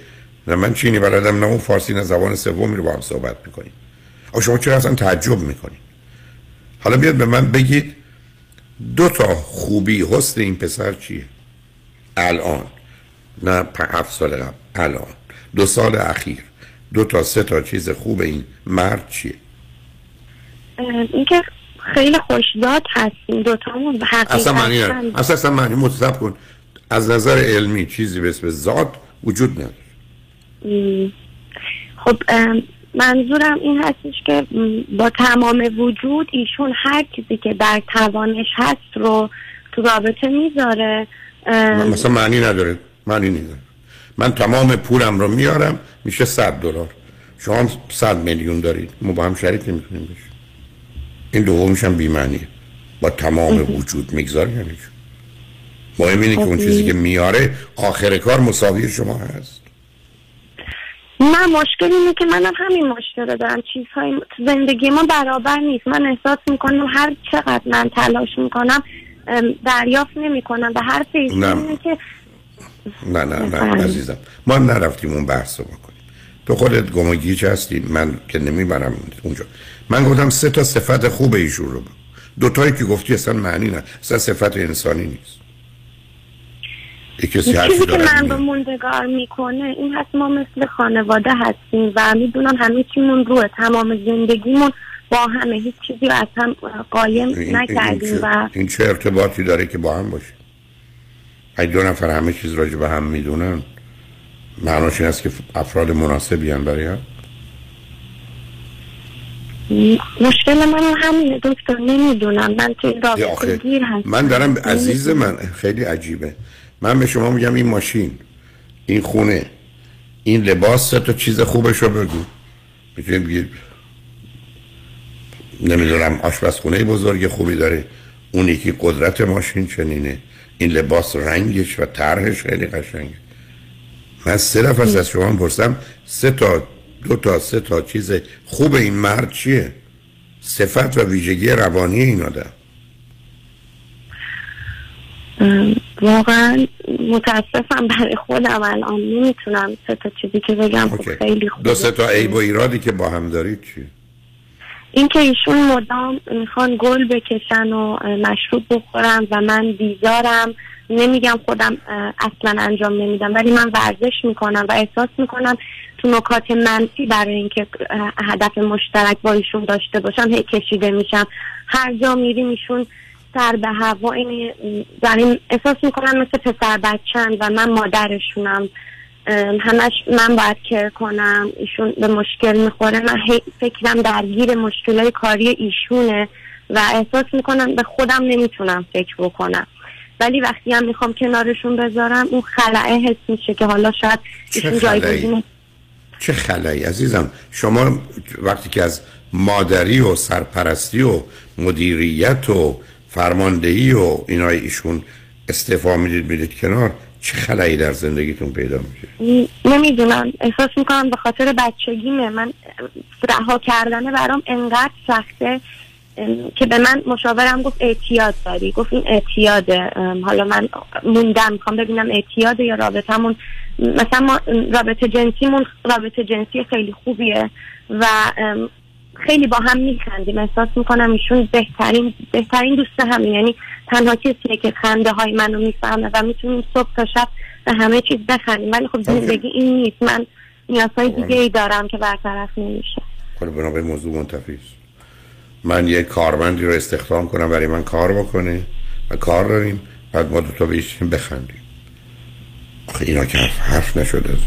نه من چینی بلدم نه اون فارسی نه زبان سومی رو با هم صحبت می‌کنیم. اما شما چرا اصلا تعجب می‌کنید؟ حالا بیاد به من بگید دو تا خوبی حسن این پسر چیه؟ الان. نه هفت سال قبل. الان. دو سال اخیر. دو تا سه تا چیز خوب این مرد چیه؟ اینکه خیلی خوشداد هستیم دوتامون اصلا معنی. اصلا اصلا معنی متصب کن. از نظر علمی چیزی به اسم ذات وجود نداره. خب منظورم این هستش که با تمام وجود ایشون هر چیزی که در توانش هست رو تو رابطه می‌ذاره. مثلا معنی نداره. معنی نداره من تمام پولم رو میارم میشه صد دلار. شما هم صد میلیون دارید. ما با هم شریک نمی‌تونیم بشیم این دومیش هم بی‌معنیه. با تمام وجود می‌گذاره یعنی؟ مهم اینه که اون چیزی که میاره آخر کار مساوی شما هست. من مشکل اینه که منم همین مشکل رو دارم. چیزهای زندگی ما برابر نیست. من احساس می‌کنم هر چقدر من تلاش می‌کنم دریافت نمی‌کنم. ایشون نه. اینه که نه نه نه. عزیزم. ما نرفتیم اون بحث رو بکنیم. تو خودت گمگیج هستی. من که نمی‌برم اونجا. من گفتم سه تا صفت خوب ایشون رو بگو. دوتایی که گفتی اصلا معنی نه. اصلا صفت انسانی نیست. یک کسی چیزی که من رو موندگار می‌کنه این هست ما مثل خانواده هستیم و می‌دونم همه چیمون روه. تمام زندگیمون با همه هیچ چیزی رو از هم قایم نکردیم و این چه ارتباطی داره که با هم باشه؟ اگه دو نفر همه چیز راجع به هم می‌دونن معناش این است که افراد مناسبی هم برای هم؟ مشکل من همینه دکتر نمی‌دونم. من توی رابطه گیر هستم. من دارم عزیز من خیلی عجیبه. من به شما میگم این ماشین این خونه این لباس تا چیز خوبش رو بگو. می‌تونیم بگید نمی‌دونم آشپزخونه بزرگ خوبی داره. اون یکی قدرت ماشین چنینه. این لباس رنگش و طرحش خیلی قشنگه. من سه نفر از شما پرسم سه تا دو تا سه تا چیز خوب این مرد چیه؟ صفت و ویژگی روانی این آدم. واقعا متاسفم برای خودم الان. نمی‌تونم سه تا چیزی که بگم. خب اوکی. خیلی خوبه. دو سه تا عیب و ایرادی که با هم دارید چیه اینکه ایشون مدام می‌خوان گل بکشن و مشروب بخورم و من بیزارم. نمیگم خودم اصلا انجام نمیدم ولی من ورزش می‌کنم و احساس می‌کنم تو نکات منفی برای اینکه هدف مشترک با ایشون داشته باشم هی کشیده میشم. هر جا میریم ایشون سر به هوا این داریم احساس می‌کنم مثل پسر بچن و من مادرشونم. همش من باید کر کنم. ایشون به مشکل می‌خوره. من فکرم درگیر مشکلای کاری ایشونه و احساس می‌کنم به خودم نمی‌تونم فکر بکنم. ولی وقتی هم می‌خوام کنارشون بذارم اون خلعه حس میشه که حالا شاید ایشون؟ جایگزین چه خلایی عزیزم؟ شما وقتی که از مادری و سرپرستی و مدیریت و فرماندهی و اینای ایشون استعفا می‌دید می‌دید کنار چه خلایی در زندگیتون پیدا میشه نمی‌دونم احساس می‌کنم به خاطر بچگیمه. من رها کردنه برام انقدر سخته که به من مشاورم گفت اعتیاد داری. گفت این اعتیاده. حالا من موندم می‌خوام ببینم اعتیاده یا رابطمون مثلا ما رابطه جنسیمون رابطه جنسی خیلی خوبیه و خیلی با هم میخندیم. احساس می‌کنم ایشون بهترین بهترین دوست همین یعنی تنها کسیه که خنده های منو می‌فهمه و می‌تونیم صبح تا شب به همه چیز بخندیم. ولی خب زندگی این نیست. من نیازهای دیگه ای دارم که برطرف نمیشه خب بنا به موضوع منتفی است. من یه کارمندی رو استخدام کنم برای من کار بکنه و کار داریم. بعد ما دو تا بشیم بخندیم. آخه اینا که حرف, حرف نشده. عزیز.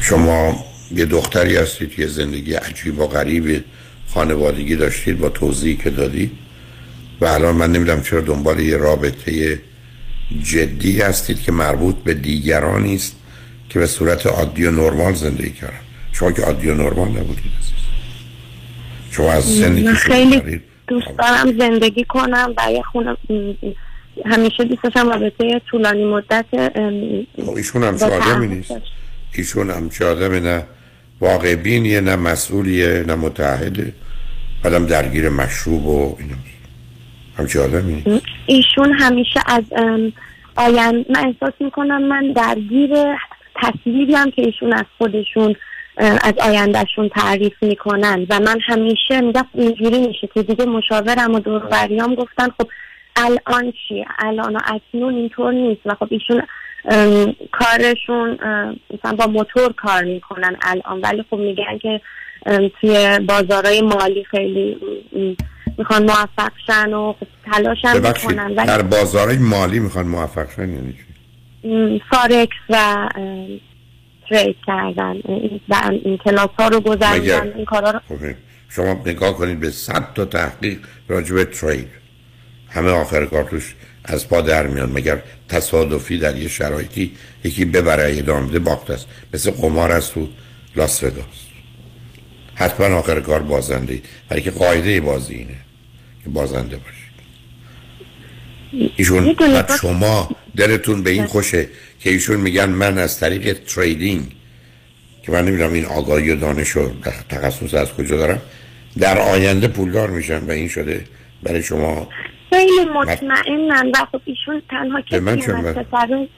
شما یه دختری هستید یه زندگی عجیب و غریب خانوادگی داشتید با توضیحی که دادید. و الان من نمی‌دونم چرا دنبال یه رابطه جدی هستید که مربوط به دیگرانی است که به صورت عادی و نرمال زندگی کردن. شما که عادی و نرمال نبودید شما از شروع خیلی دوست دارم زندگی کنم و یه خونه همیشه دوست داشتم رابطه طولانی مدت خب ایشون هم چه آدمی نیست. ایشون هم چه آدمی نه واقع بینیه نه مسئولیه نه متحده بعدم درگیر مشروب و اینا. هم چه آدمی ایشون همیشه از ام، آین من احساس می‌کنم من درگیر تصویری هم که ایشون از خودشون از آیندهشون تعریف می‌کنن. و من همیشه میگم اینجوری میشه که دیگه مشاورم و دوروبریام گفتن خب الان چی الان و اکنون اینطور نیست. و خب ایشون کارشون مثلا با موتور کار می‌کنن الان. ولی خب میگن که توی بازارهای مالی خیلی می‌خوان موفق شن و خب تلاش هم می‌کنن. در ولی بازارهای مالی می‌خوان موفق شن یعنی چی؟ فارکس و ترید کردن. و این کلاس ها رو گذروندن. مگر- این کارا رو خب، شما نگاه کنید به صد تا تحقیق راجع به ترید همه آخر کار توش از پا در میان. مگر تصادفی در یه شرایطی یکی ببره ادامه بده باخت است. مثل قمار است تو لاس وگاس حتما آخر کار بازنده اید برای که قاعده بازی اینه که بازنده باشید. ایشون شما دلتون به این خوشه که ایشون میگن من از طریق تریدینگ که من نمی‌دونم این آگاهی و دانش و تخصص از کجا دارم در آینده پولدار میشن و این شده برای شما خیلی مطمئنن و خب ایشون تنها به من من؟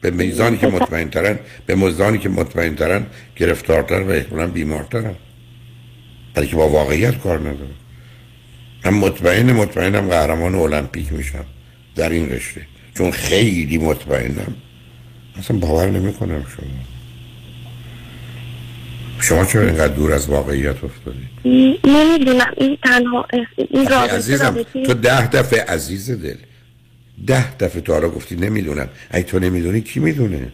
به میزانی که مطمئن ترن به میزانی که مطمئن ترن گرفتارتر و احتمالا بیمارترن. برای که با واقعیت کار ندارم من مطمئن مطمئنم قهرمان المپیک میشم در این رشته. چون خیلی مطمئنم. اصلا باور نمی‌کنم شما. شما چرا اینقدر دور از واقعیت افتادید؟ نمی‌دونم. این تنها این عزیزم تو ده دفعه عزیز دل. ده دفعه تو حالا گفتی نمی‌دونم. اگه تو نمی‌دونی کی می‌دونه؟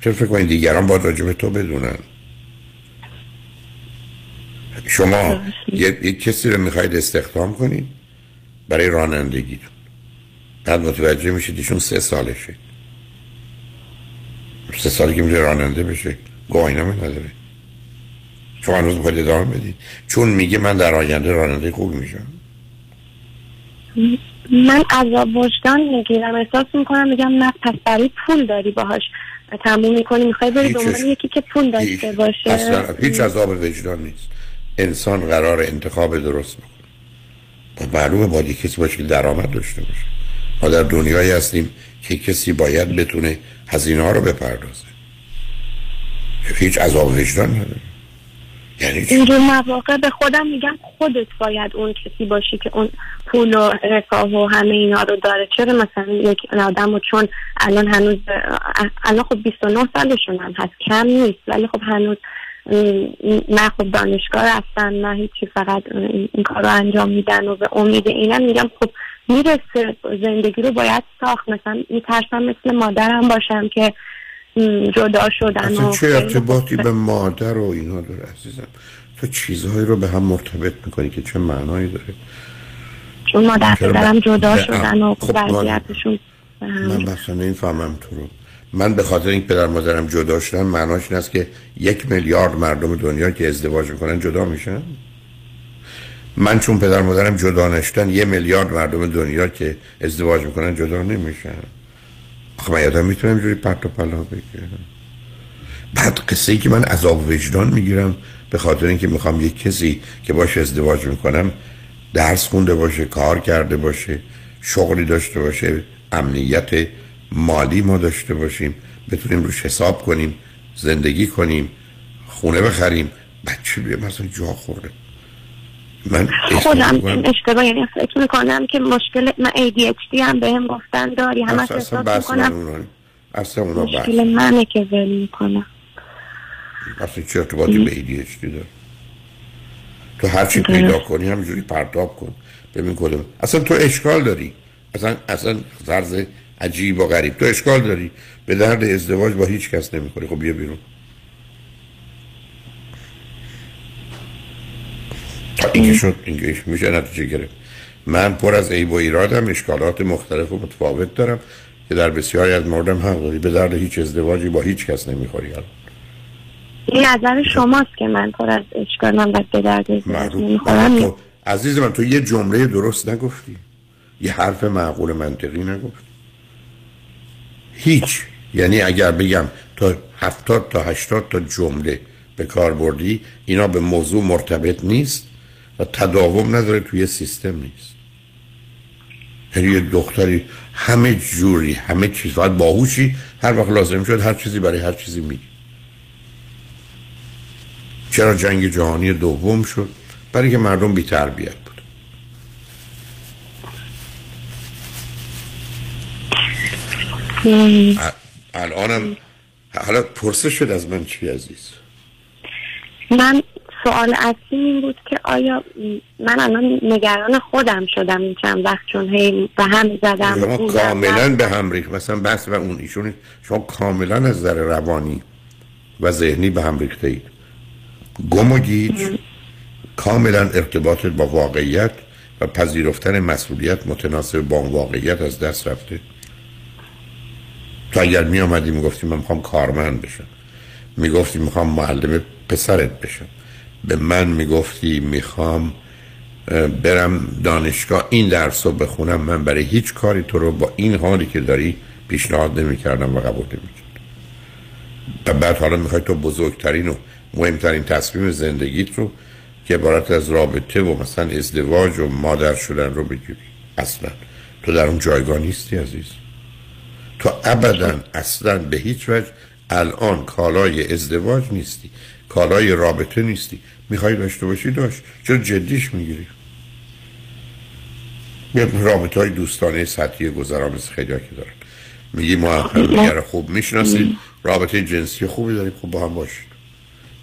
چرا فکر کنید دیگران باید راجع به تو بدونن؟ شما یه, یه کسی رو می‌خواید استخدام کنید برای رانندگیتون. بعد متوجه میشید ایشون سه سالشه. سه سالی که میره راننده بشه. گواهینامه نداره شما هنوز می‌خواید ادامه بدید چون میگه من در آینده راننده خوب میشم. من عذاب وجدان می‌گیرم. احساس می‌کنم میگم نه پس برای پول داری باهاش. تموم می‌کنی می‌خوای بری دنبال یکی که پول داشته باشه. اصلا هیچ عذاب وجدان نیست. انسان قرار انتخاب درست بکنه. و معلومه باید کسی باشه که درآمد داشته باشه. ما در دنیایی هستیم که کسی باید بتونه هزینه ها رو بپردازه. هیچ عذاب وجدان نداره. یعنی؟ اینجور مواقع به خودم میگم خودت باید اون کسی باشی که اون پول و رفاه و همه اینا رو داره. چرا مثلا یک آدم و چون الان هنوز الان خب 29 سالشون هم هست. کم نیست. ولی خب هنوز نه خب دانشگاه رفتن نه هیچی. فقط این کار رو انجام میدن و به امید اینم میگم خب می‌رسه. زندگی رو باید ساخت. مثلا میترسم مثل مادرم باشم که جدا شدن اصلا چه ارتباطی به مادر و اینا داره عزیزم؟ تو چیزهایی رو به هم مرتبط می‌کنی که چه معنایی داره؟ چون مادر پدرم جدا شدن و خب، ما- وضعیتشون من مثلا نمی‌فهمم تو رو. من به خاطر این پدر مادرم جدا شدن معناش این است که یک میلیارد مردم دنیا که ازدواج می‌کنن جدا میشن. من چون پدر مادرم جدا نشدن یه میلیارد مردم دنیا که ازدواج می‌کنن جدا نمیشن. خب من یادم می‌تونم اینجوری پرت و پلا بگیرم بعد قصه ای که من عذاب وجدان می‌گیرم به خاطر اینکه می‌خوام یک کسی که باش ازدواج می‌کنم درس خونده باشه کار کرده باشه شغلی داشته باشه امنیت مالی ما داشته باشیم بتونیم روش حساب کنیم زندگی کنیم خونه بخریم بچه بیه مثلا جا خورده. من خودم اشتباه یعنی فکر می‌کنم که مشکل من ADHD هم بهم گفتن داری همش اصلا بحث من اونا اصلا اونا بحث. مشکل منه که ول می‌کنم اصلا چه ارتباطی به ADHD داره؟ تو هر چی پیدا کنی همینجوری پرتاب کن. ببین کدوم. اصلا تو اشکال داری. اصلا اصلا طرز عجیب و غریب. تو اشکال داری. به درد ازدواج با هیچ کس نمی‌خوری. خب بیا بیرون. شد اینکه میشه نتیجه گرفت. من پر از عیب و ایرادم اشکالات مختلف و متفاوت دارم که در بسیاری از موردم حق داری. به درد هیچ ازدواجی با هیچ کس نمی‌خوری. الان این نظر شماست که من پر از اشکالم و به درد نمی‌خورم. تو عزیز من تو یه جمله درست نگفتی. یه حرف معقول منطقی نگفتی. هیچ. یعنی اگر بگم تا هفتاد تا هشتاد تا جمله به کار بردی اینا به موضوع مرتبط نیست. و تداوم نداره توی سیستم نیست. یعنی یه دختری همه جوری همه چیز فقط باهوشی هر وقت لازم شد هر چیزی برای هر چیزی میگی چرا جنگ جهانی دوم شد؟ برای که مردم بی تربیت بود الانم حالا پرسه شد از من چی عزیز؟ من سوال اصلی این بود که آیا من الان نگران خودم شدم این چند وقت چون هی به هم زدم شما. کاملا به هم ریخت. مثلا بحث و اون ایشون شما کاملا از نظر روانی و ذهنی به هم ریخته اید. گم و گیج کاملا ارتباطت با واقعیت و پذیرفتن مسئولیت متناسب با اون واقعیت از دست رفته. تو اگر می آمدی می گفتی من می‌خوام کارمند بشم. می گفتی می‌خوام معلم پسرت بشم. به من می گفتی می‌خوام برم دانشگاه این درس رو بخونم من برای هیچ کاری تو رو با این حالی که داری پیشنهاد نمی کردم و قبول نمی و بعد حالا می‌خوای تو بزرگترین و مهمترین تصمیم زندگیت رو که عبارت از رابطه و مثلا ازدواج و مادر شدن رو بگیری. اصلا. تو در اون جایگاه نیستی عزیز. تو ابدا اصلا به هیچ وجه الان کالای ازدواج نیستی. کالای رابطه نیستی. می‌خوای داشته باشی داشت. چرا جدیش می‌گیری؟ یه رابطه های دوستانه سطحی گذرا مثل خیلی که دارن. میگی ما همدیگه خوب می‌شناسید رابطه جنسی خوبی داریم. خوب با هم باشید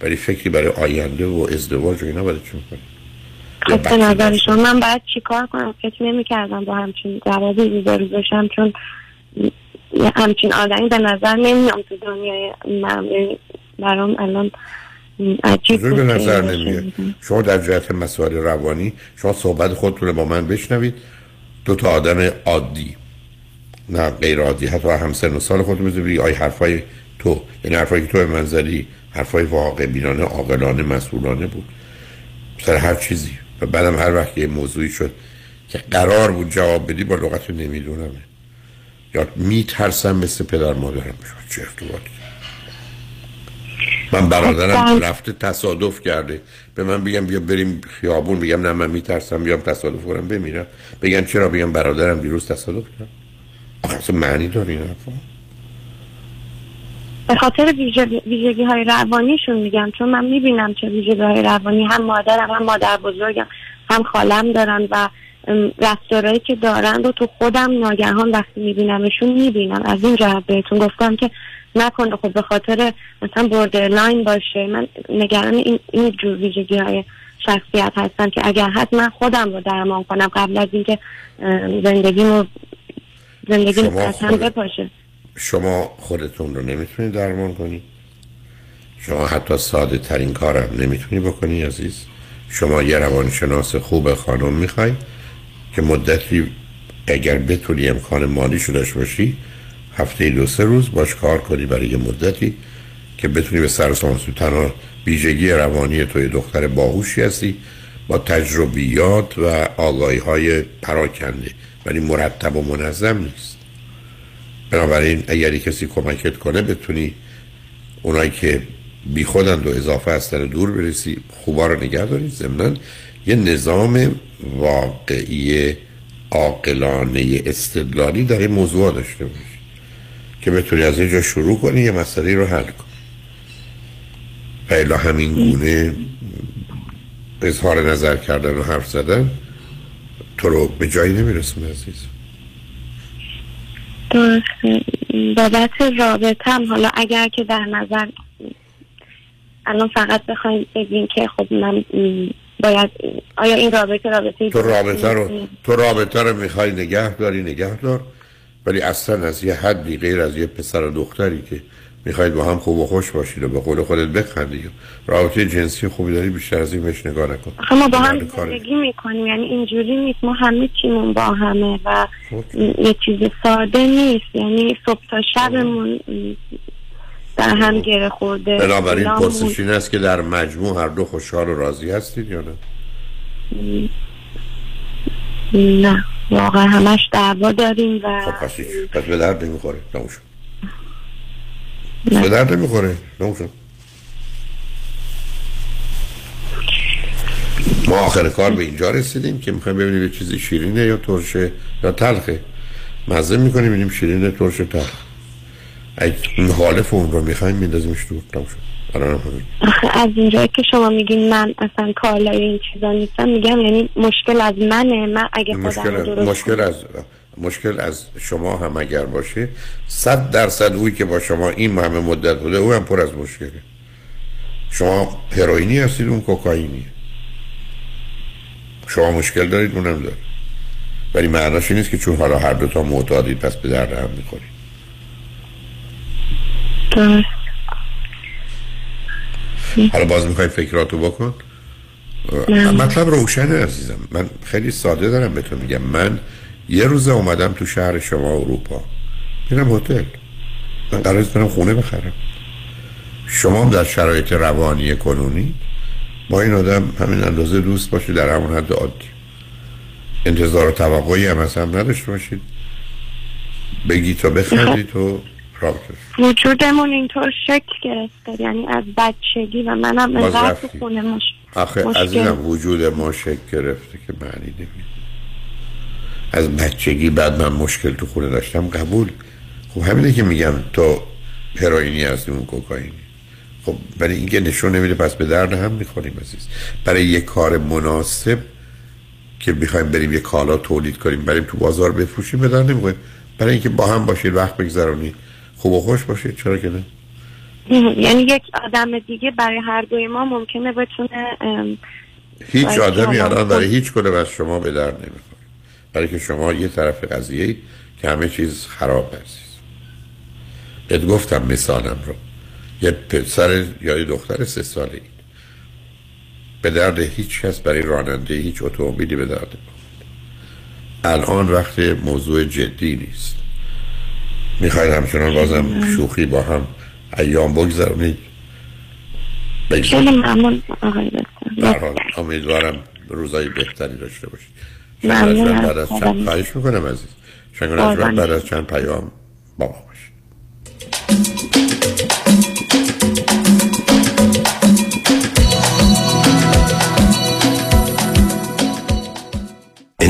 ولی فکری برای آینده و ازدواج و اینا برای چی می‌کنی؟ خب به نظر شما من باید چیکار کنم؟ فکر نمی کردم با همچین جوابی روبرو بشم چون همچین آدمی به نظر نمیام تو دنیای من. یعنی برام الان عجیب به نظر این. نمیاد. شما در جهت مسائل روانی شما صحبت خودتون با من بشنوید. دو تا آدم عادی. نه غیر عادی حتی همسن و سال خودتون بزنید آی حرفای تو. یعنی حرفایی که تو به من زدی حرفای واقع بینانه عاقلانه مسئولانه بود. سر هر چیزی. و بعدم هر وقت یه موضوعی شد که قرار بود جواب بدی با لغت نمیدونمه. یا میترسم مثل پدر مادرم. بشم چه ارتباطی من برادرم رفته تصادف کرده. به من بگم بیا بریم خیابون بگم نه من میترسم بیام تصادف کنم بمیرم. بگن چرا؟ بگم برادرم دیروز تصادف کرد. اصلا معنی داره این به خاطر ویژگی های روانیشون میگم چون من می‌بینم چه ویژگی های روانی هم مادرم هم مادر بزرگم هم خالم دارن و رفتارهایی که دارن رو تو خودم ناگهان وقتی میبینمشون می‌بینم. از این جهت بهتون گفتم که نکنه خب به خاطر مثلا borderline باشه. من نگران این, این جور ویژگی های شخصیت هستم که اگر هست من خودم رو درمان کنم قبل از اینکه زندگیمو زندگی خودت- بپاشه. شما خودتون رو نمی‌تونید درمان کنی؟ شما حتی ساده ترین کارم نمی‌تونی بکنی عزیز. شما یه روانشناس خوب خانم می‌خوای که مدتی اگر بتونی امکان مالی داشته باشی هفته دو سه روز باش کار کنی برای یه مدتی که بتونی به سر تنها ویژگی روانی توی دختر باهوشی هستی. با تجربیات و آگاهی های پراکنده. ولی مرتب و منظم نیست. بنابراین اگری کسی کمکت کنه بتونی اونایی که بی خودند و اضافه هستن دور برسی خوبا رو نگه دارید ضمنا یه نظام واقعی عاقلانه استدلالی در این موضوع داشته باشی. که بتونی از اینجا شروع کنی یه مسئله رو حل کنی و همین گونه اظهار نظر کردن و حرف زدن تو رو به جایی نمیرسونه عزیز. درسته. بابت رابطه هم حالا اگر که در نظر الان فقط بخوایم بگیم که خب من باید آیا این رابطه رابطه تو رابطه رو تو رابطه رو می‌خوای نگه داری نگه دار. ولی اصلا از یه حدی غیر از یه پسر و دختری که می‌خواید با هم خوب و خوش باشید و به قول خودت بخندید رابطه جنسی خوبی داری بیشتر از این بهش نگاه نکن. آخه ما با هم کاره. زندگی می‌کنیم یعنی اینجوری نیست. ما همه چیمون با همه و یه چیز ساده نیست. یعنی صبح تا شبمون در هم گره خورده بنابراین پرسش این است که در مجموع هر دو خوشحال و راضی هستید یا نه؟ نه واقعا همش دعوا داریم و خب پس پس به درد نمی‌خوره. تموم شد. به درد نمی‌خوره. تموم شد. ما آخر کار به اینجا رسیدیم که می‌خوایم ببینیم یه چیزی شیرینه یا ترشه یا تلخه. مزه می‌کنیم ببینیم شیرینه ترشه تلخ اگه مخالف اون رو می‌خوایم میندازیمش دور تموم شد. آخه از اینجایی که شما میگین من اصلا کالای این چیزا نیستم میگم یعنی مشکل از منه. من اگه مشکل درست مشکل از مشکل از شما هم اگر باشه صد درصد اوی که با شما این همه مدت بوده او هم پر از مشکله. شما هروئینی هستید اون کوکائینی شما مشکل دارید اونم داره. ولی معناش نیست که چون حالا هر دوتا معتادید پس به درد هم می‌خورید. حالا باز می‌خوای فکراتو بکن. مطلب روشنه عزیزم. من خیلی ساده دارم به تو میگم. من یه روز اومدم تو شهر شما اروپا. میرم هتل. من قرار برم خونه بخرم. شما هم در شرایط روانی کنونی؟ با این آدم همین اندازه دوست باشید در همون حد عادی. انتظار و توقعی هم از هم نداشته باشید. بگی تا بخندی تو رابطه وجودمون اینطور شکل گرفته. یعنی از بچگی و منم انقدر. تو خونه مش... آخه مشکل. عزیزم وجود ما شکل گرفته که معنی نمیده. از بچگی بعد من مشکل تو خونه داشتم قبول. خب همینه که میگم تو هروئینی هستی اون کوکائینی. خب ولی اینکه نشون نمیده پس به درد هم می‌خوریم عزیز. برای یه کار مناسب که می‌خوایم بریم یه کالا تولید کنیم بریم تو بازار بفروشیم به درد نمی‌خوریم برای اینکه با هم باشید وقت بگذرونید. خوب و خوش باشید چرا که نه؟ یعنی یک آدم دیگه برای هر دوی ما ممکنه بتونه هیچ آدمی الان برای هیچ کدوم از شما به درد نمی‌خوره. برای که شما یه طرف قضیه اید که همه چیز خراب هست بهت گفتم مثالم رو. یه پسر یا یه دختر سه ساله اید به درد هیچ کس برای راننده هیچ اتومبیلی به درد نمی‌خوره. الان وقت موضوع جدی نیست. می‌خواید همچنان بازم شوخی با هم ایام بگذرونید خیلی ممنون آقای دکتر. در حال امیدوارم روزای بهتری داشته باشید شنگ بعد از چند. خواهش می‌کنم عزیز. شنگ بعد. از چند پیام با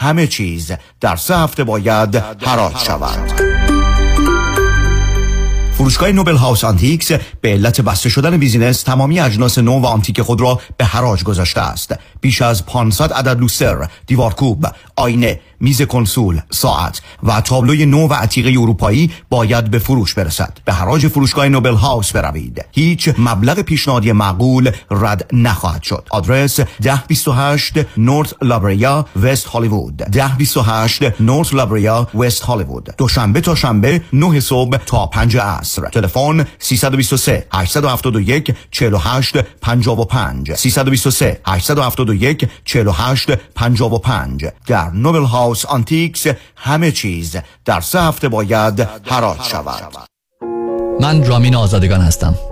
همه چیز در سه هفته باید حراج شود. فروشگاه Noble House Antiques به علت بسته شدن business تمامی اجناس نو و آنتیک خود را به حراج گذاشته است. بیش از 500 عدد لوستر دیوارکوب آینه میز کنسول ساعت و تابلوی نو و عتیقه اروپایی باید به فروش برسد. به حراج فروشگاه Noble House بروید. هیچ مبلغ پیشنهادی معقول رد نخواهد شد. آدرس 1028 North La Brea West Hollywood. 1028 North La Brea West Hollywood. دوشنبه تا شنبه 9 صبح تا 5 عصر. تلفن 323 871 48 55 323 871 48 55 در Noble House Antiques همه چیز در سه هفته باید حراج شود. من رامین آزادگان هستم.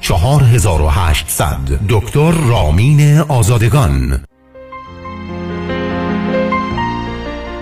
4800 دکتر رامین آزادگان.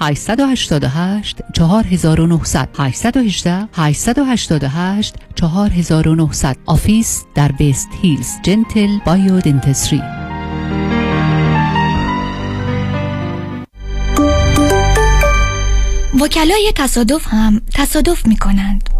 888 4900 818 888 4900 office در West Hills. Gentle BioDentistry وکلای تصادف هم تصادف می کنند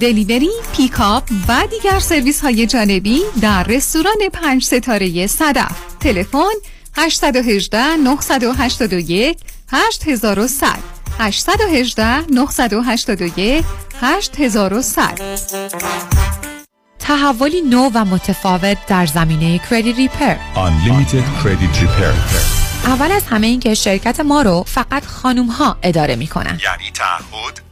delivery، pickup و دیگر سرویس های جانبی در رستوران پنج ستاره صدف. تلفن 818 981 8100 818 981 8100 تحولی نو و متفاوت در زمینه کردیت ریپر Unlimited Credit Repair. اول از همه این که شرکت ما رو فقط خانوم ها اداره می کنن. یعنی تعهد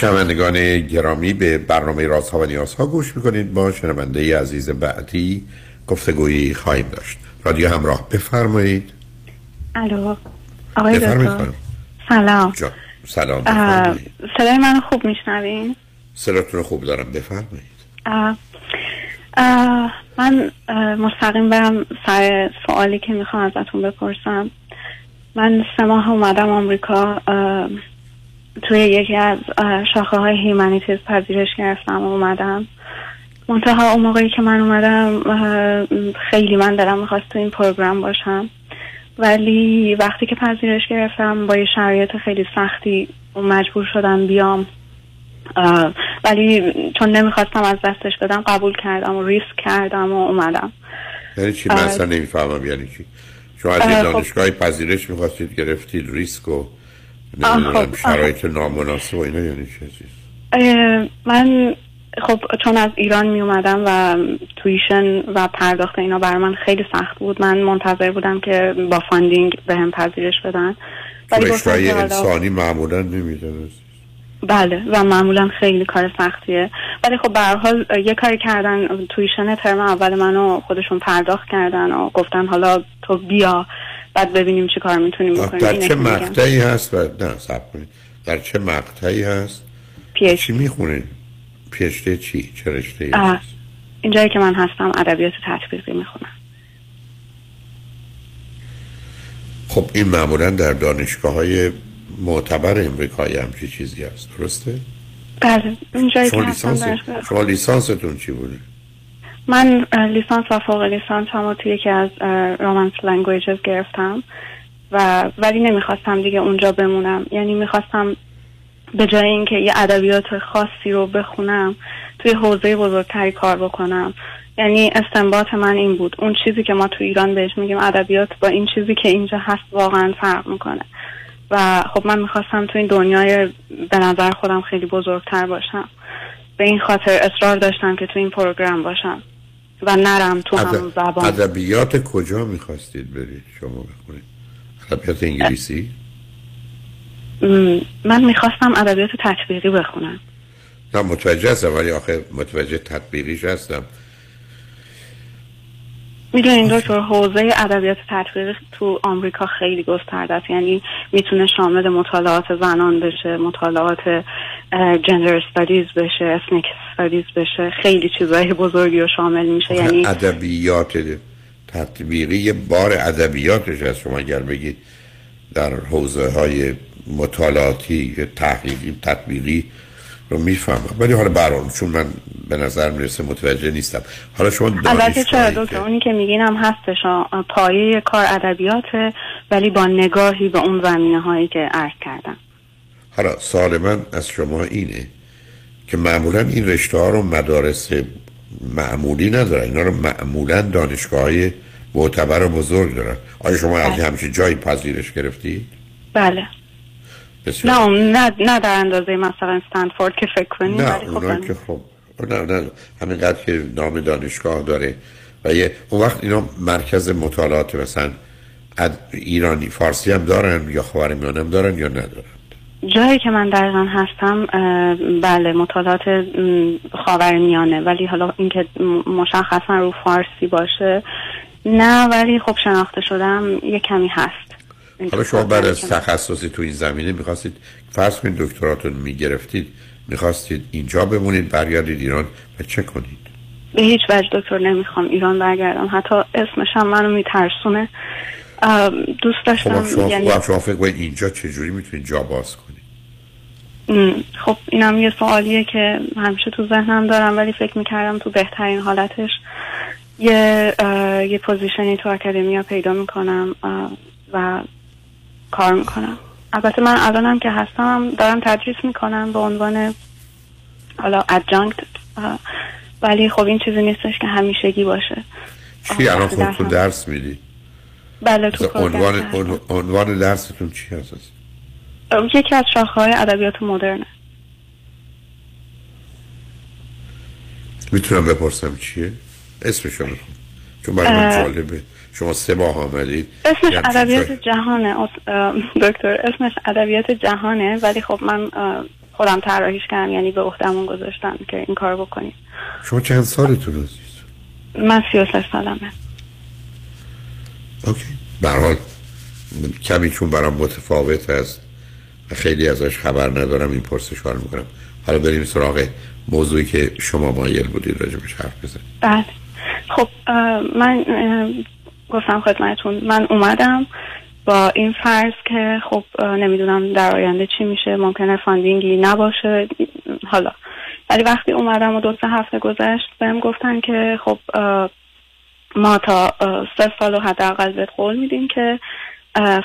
شنوندگان گرامی به برنامه رازها و نیازها گوش می‌کنید. با شنونده عزیز بعدی گفتگویی خواهیم داشت. رادیو همراه بفرمایید. الو. آقای دکتر. سلام. جا. سلام. صدای من خوب میشنوین؟ صداتون خوب دارم. بفرمایید. من مستقیم برم سر سوالی که می‌خوام ازتون بپرسم. من سه ماه اومدم آمریکا توی یکی از شاخه های هیمانیتیز پذیرش گرفتم و اومدم. منتها اون موقعی که من اومدم خیلی من دلم می‌خواست تو این پروگرام باشم. ولی وقتی که پذیرش گرفتم با یه شرایط خیلی سختی مجبور شدم بیام. ولی چون نمی‌خواستم از دستش بدم قبول کردم و ریسک کردم و اومدم. یعنی چی؟ من آه. اصلا نمی‌فهمم یعنی چی؟ شما از یه خب. دانشگاه پذیرش می‌خواستید گرفتید ریسک و نمی‌دونم خب، شرایط نامناسب و اینا یعنی چی عزیز؟ اه، من خب چون از ایران می اومدم و tuition و پرداخت اینا برای من خیلی سخت بود من منتظر بودم که با funding بهم پذیرش بدن. که حالا- انسانی معمولا نمیدن بله و معمولا خیلی کار سختیه. ولی خب به هر حال یه کاری کردن تویشن ترم اول منو خودشون پرداخت کردن و گفتن حالا تو بیا. بعد ببینیم چی کار می‌تونیم بکنیم. در چه. مقطعی هست و نه سب کنید. در چه مقطعی هست؟ چی می‌خونید پیشته چی؟ چه رشته اینجایی که من هستم ادبیات تطبیقی می‌خونم. خب این معمولا در دانشگاه های معتبر امریکایی همچی چیزی هست. درسته؟ بله اینجایی که هستم دانشگاه. شما لیسانستون چی بوده؟ من لیسانس و فوق لیسانس هم توی یکی از رومانس لنگویجز گرفتم و ولی نمی‌خواستم دیگه اونجا بمونم. یعنی می‌خواستم به جای اینکه یه ادبیات خاصی رو بخونم توی حوزه بزرگتری کار بکنم. یعنی استنباط من این بود. اون چیزی که ما تو ایران بهش میگیم ادبیات با این چیزی که اینجا هست واقعا فرق می‌کنه. و خب من می‌خواستم تو این دنیای به نظر خودم خیلی بزرگتر باشم. به این خاطر اصرار داشتم که تو این پروگرام باشم. و نرم تو همون زبان ادبیات کجا می‌خواستید برید شما بخونید؟ ادبیات انگلیسی؟ من می‌خواستم ادبیات تطبیقی بخونم نه متوجه هستم ولی آخه متوجه تطبیقیش هستم می‌دونین دکتر حوزه ادبیات تطبیقی تو آمریکا خیلی گسترده است. یعنی می‌تونه شامل مطالعات زنان بشه مطالعات جندر استادیز بشه اسنیک استادیز بشه. خیلی چیزای بزرگی رو شامل میشه. یعنی ادبیات تطبیقی بار ادبیاتش از شما اگر بگید در حوزه های مطالعاتی تحقیقی تطبیقی رو می‌فهمم. ولی حالا برام چون من به نظر می‌رسه متوجه نیستم. حالا شما البته چرا دکتر اونی که میگینم هستش. پایه کار ادبیاته ولی با نگاهی به اون زمینه هایی که عرض کردم. حالا سوال من از شما اینه که معمولا این رشته ها رو مدارس معمولی ندارن. اینا رو معمولا دانشگاه های معتبر و بزرگ دارن. آیا شما از همچین جایی پذیرش گرفتی؟ بله. بسیار. نه نه نه در اندازه مثلا استنفورد که فکر کنیم نه خب اونا که خب نه نه همینقدر که نام دانشگاه داره و یه اون وقت اینا مرکز مطالعات مثلا اد- ایرانی فارسی هم دارن یا خاورمیانه هم دارن یا ندارن؟ جایی که من دقیقا هستم بله مطالعات خاورمیانه. ولی حالا اینکه مشخصا رو فارسی باشه نه ولی خب شناخته شدم یه کمی هست. حالا شما بعد از تخصصی تو این زمینه می‌خواستید فرض کنید دکتراتون می‌گرفتید می‌خواستید اینجا بمونید برگردید ایران و چه کنید؟ به هیچ وجه دکتر نمی‌خوام ایران برگردم. حتی اسمش هم منو میترسونه. دوست خب داشتم شما, یعنی خب شما فکر کنید اینجا چجوری می‌تونید جا باز کنید؟ خب اینم یه سوالیه که همیشه تو ذهنم دارم ولی فکر می‌کردم تو بهترین حالتش یه یه پوزیشنی تو اکادمیا پیدا می‌کنم و کار می‌کنم. البته من الانم که هستم دارم تدریس می‌کنم به عنوان حالا ادجانکت ولی خب این چیزی نیستش که همیشگی باشه. چی الان خودتون درسم- درس می‌دید بله تو عنوان. عنوان- درستون چی هست؟ یکی از شاخه های ادبیات مدرنه. می‌تونم بپرسم چیه؟ اسمشو می‌خوام. چون برای من. جالبه. شما سه ماه آمدید اسمش همچین ادبیات جهانه دکتر. اسمش ادبیات جهانه ولی خب من خودم طراحیش کردم یعنی به عهدهمون گذاشتم که این کار بکنیم. شما چند سالتون عزیز من سی و سه سالمه. اوکی. به هر حال کمی چون برام متفاوت است و خیلی ازش خبر ندارم این پرسش رو می‌کنم. حالا بریم سراغ موضوعی که شما مایل بودید راجبش حرف بزنید بله. خب من گفتم خدمتون من اومدم با این فرض که خب نمی‌دونم در آینده چی میشه. ممکنه funding ی نباشه. حالا. ولی وقتی اومدم و دو سه هفته گذشت بهم گفتن که خب ما تا سه سال و حداقل بهت قول میدیم که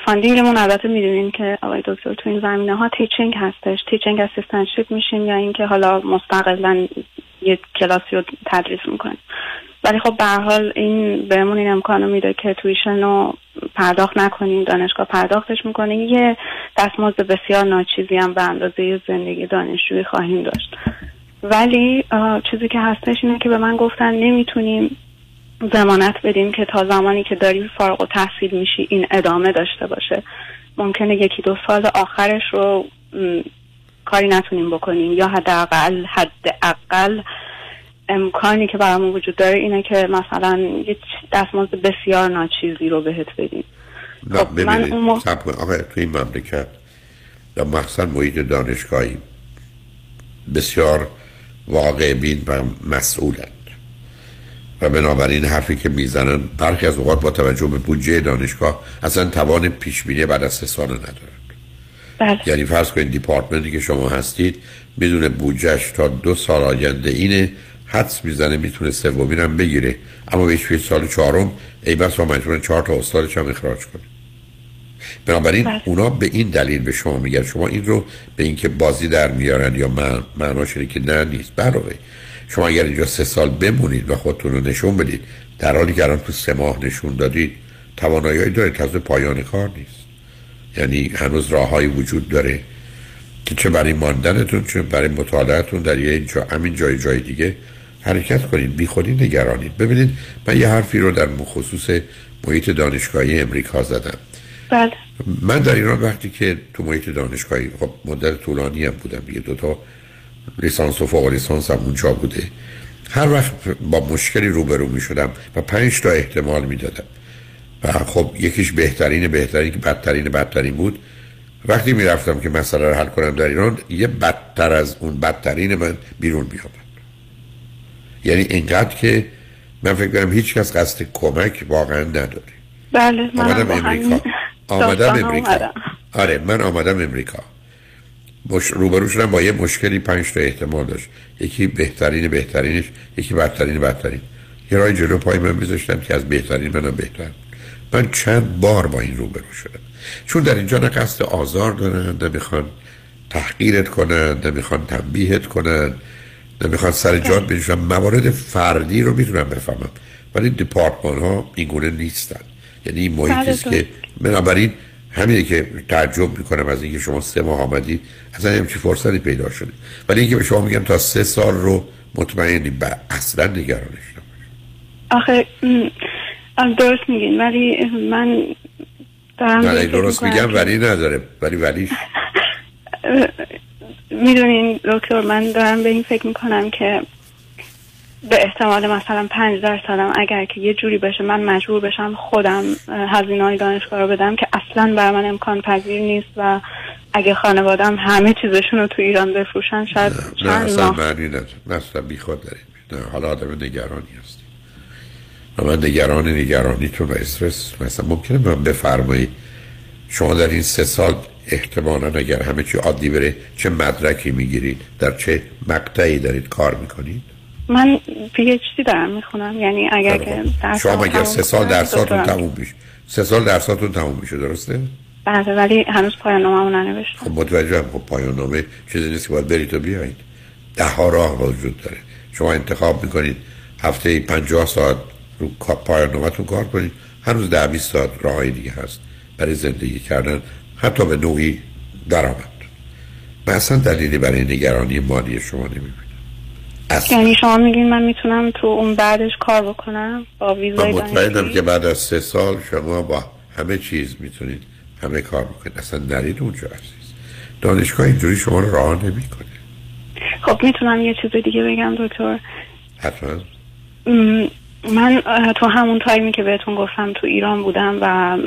funding مون البته می‌دونین که آقای دکتر تو این زمینه ها teaching هستش. teaching assistantship میشین یا اینکه حالا مستقلا یه کلاسی رو تدریس می‌کنین ولی خب به حال این بهمون این امکانو میده که تویشن رو پرداخت نکنیم دانشگاه پرداختش می‌کنیم. یه دستمزد بسیار ناچیزی هم به اندازه زندگی دانشجویی خواهیم داشت. ولی چیزی که هستش اینه که به من گفتن نمی‌تونیم زمانت بدیم که تا زمانی که داری فارغ و تحصیل میشی این ادامه داشته باشه. ممکنه یکی دو سال آخرش رو کاری نتونیم بکنیم یا حداقل حداقل امکانی که برامون وجود داره اینه که مثلا یه دستمزد بسیار ناچیزی رو بهت بدیم. نه خب، من ببینید اون موقع- صبر کن. آقا تو این مملکت یا مخصوصا محیط دانشگاهی بسیار واقع بین و مسئولند. و بنابراین حرفی که می‌زنن برخی از اوقات با توجه به بودجه دانشگاه اصلا توان پیش بینی بعد از سه سال ندارن. بله. یعنی فرض کنید دیپارتمنتی که شما هستید می‌دونه بودجهش تا دو سال آینده اینه حدس می‌زنه می‌تونه سومین هم بگیره. اما بهش توی سال چهارم ای بس با مجبورن چهار تا استادش هم اخراج کنه. بنابراین بله. اونا به این دلیل به شما میگن. شما این رو به اینکه بازی در میارن یا من معناش اینه که نه نیست. علاوه شما اگر اینجا سه سال بمونید و خودتون رو نشون بدید در حالی که الان تو سه ماه نشون دادید توانایی دارید تازه پایان کار نیست. یعنی هنوز راههایی وجود داره که چه برای ماندنتون چه برای مطالعتون در یه جا همین جای جای دیگه حرکت کنید بی خودی نگرانید. ببینید من یه حرفی رو در خصوص محیط دانشگاهی امریکا زدم. بله. من در ایران وقتی که تو محیط دانشگاهی خب مدت طولانی هم بودم یه دوتا لیسانس و فوق لیسانس هم اونجا بوده. هر وقت با مشکلی روبرو می شدم و پنج تا احتمال می دادم. و خب یکیش بهترین بهترین که بدترین بدترین بود. وقتی می رفتم که مسئله رو حل کنم در ایران یه بدتر از اون بدترین من بیرون می آمد یعنی اینقدر که من فکر کنم هیچ کس قصد کمک واقعا نداره. بله من آمدم امریکا. [LAUGHS] آمدم امریکا. اومدم. آره من آمدم امریکا. مش... روبرو شدم با یه مشکلی پنج تا احتمال داشت. یکی بهترین بهترینش یکی بدترین بدترین. یه راه جلو پای من میذاشتم که از بهترین منم بهتر. من چند بار با این روبرو شدم. چون در اینجا نه قصد آزار دارن نمی‌خوان تحقیرت کنن نمی‌خوان تنبیهت کنن. نمی‌خوان سر جات بنشن موارد فردی رو می‌تونم بفهمم. ولی دیپارتمان ها این گونه نیستن. یعنی این محیطی است که بنابراین همینه که تعجب می‌کنم از اینکه شما سه ماه آمدید اصلا همچی فرصتی پیدا شده. ولی اینکه به شما میگم تا سه سال رو مطمئنی با اصلا نگرانش نباش. آخه درست میگین ولی من دارم نه به درست میگم ولی نداره. ولی ولیش [LAUGHS] می‌دونین دکتر من دارم به این فکر می‌کنم که به احتمال مثلا پنج درصدم اگر که یه جوری بشه من مجبور بشم خودم هزینه های دانشگاه رو بدم که اصلا برای من امکان پذیر نیست و اگه خانوادم همه چیزشون رو تو ایران بفروشن شاید نه چند اصلا معنی نداره. اصلا بی خود داریم نه حالا آدم نگرانی هستی و من نگران نگرانیتون و استرس مثلا ممکنه من بفرمایید شما در این سه سال احتمالا اگر همه چی عادی بره چه مدرکی می‌گیرید؟ در چه مقطعی دارید کار می‌کنید؟ من پی اچ دی دارم می‌خونم. یعنی اگر که درسم شما اگر سه سال درساتون. تموم میشه. سه سال درساتون تموم میشه درسته؟ بله ولی هنوز پایان ناممو ننوشتم. خب متوجه هم خب پایان نامه چیزی نیست که باید برید و بیایید. ده ها راه وجود داره. شما انتخاب می‌کنید هفته 50 ساعت رو پایان نامتون کار کنید. هنوز ده 20 ساعت راه دیگه هست برای زندگی کردن. حتی به نوعی درآمد. من اصلا دلیلی برای نگرانی مالی شما نمی‌بینم. یعنی شما میگین من می‌تونم تو اون بعدش کار بکنم با ویزای مطمئنم که بعد از سه سال شما با همه چیز می‌تونید همه کار بکنید. اصلا نرید اونجا عزیز. دانشگاه اینجوری شما رو راه نمی‌کنه. خب می‌تونم یه چیز دیگه بگم دکتر. حتما. من تو همون تایمی که بهتون گفتم تو ایران بودم و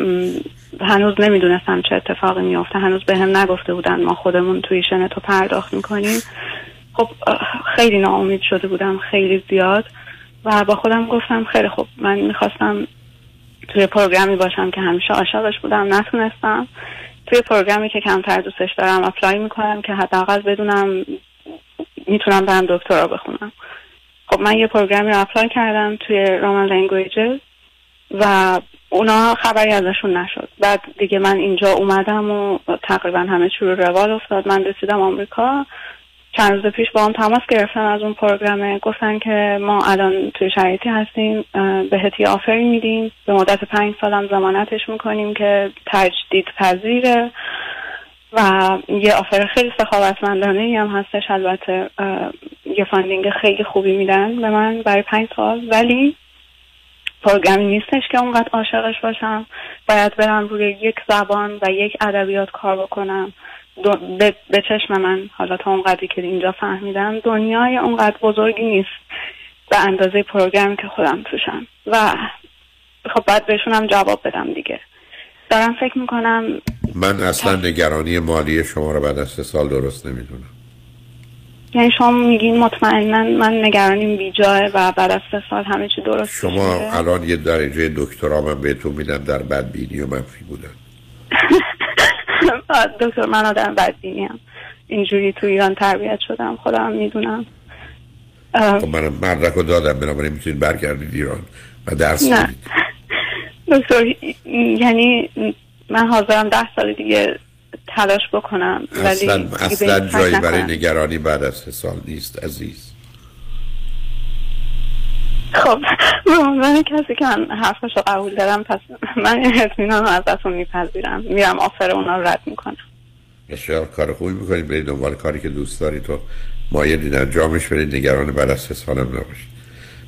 هنوز نمی‌دونستم چه اتفاقی میافته. هنوز به هم نگفته بودن ما خودمون توی تو پرداخت می‌کنیم. خب خیلی ناامید شده بودم خیلی زیاد. و با خودم گفتم خیلی خب من می‌خواستم توی program ی باشم که همیشه عاشقش بودم. نتونستم. توی program ی که کمتر دوستش دارم apply می‌کنم که حداقل بدونم می‌تونم برم دکترا بخونم. خب من یه program ی رو apply کردم توی Romance languages و اونا خبری ازشون نشد. بعد دیگه من اینجا اومدم و تقریبا همه چی رو روال افتاد. من رسیدم آمریکا. چند روز پیش با هم تماس گرفتن از اون program ه گفتن که ما الان توی شرایطی هستیم اه، بهت یه offer ی میدیم. به مدت پنج سالم ضمانتش می‌کنیم که تجدید پذیره. و یه offer خیلی سخاوتمندانه هم هستش. البته یه funding خیلی خوبی میدن به من برای پنج سال. ولی program ی نیستش که اونقدر عاشقش باشم. باید برم روی یک زبان و یک ادبیات کار بکنم. به, به چشم من حالا تا اونقدری که اینجا فهمیدم دنیای اونقدر بزرگی نیست. به اندازه پروگرامی که خودم توشم. و خب باید بهشون هم جواب بدم دیگه. دارم فکر می‌کنم من اصلا نگرانی مالی شما رو بعد از سه سال درست نمی‌دونم. یعنی شما میگین مطمئنا من نگرانیم بیجاه و بعد از سه سال همه چی درست شما میشه. الان یه درجه دکترا من بهتون میدم در بدبینی و منفی بودن. دکتر من آدم بدبینیم اینجوری تو ایران تربیت شدم خودم می‌دونم. خب منم مدرک رو دادم بنابراین می‌تونید برگردید ایران و درس نه. دکتر یعنی من حاضرم ده سال دیگه تلاش بکنم ولی اصلا اصلا جایی برای. نگرانی بعد از سه سال نیست عزیز. خب عنوان کسی که من حرفش رو قبول دارم پس من اطمینان رو ازتون میپذیرم. میرم آفر اونا رو رد می‌کنم. بسیار کار خوبی می‌کنید. برید دنبال کاری که دوست دارید تو مایلید انجامش برید نگران بعد از سه سالم نباشید.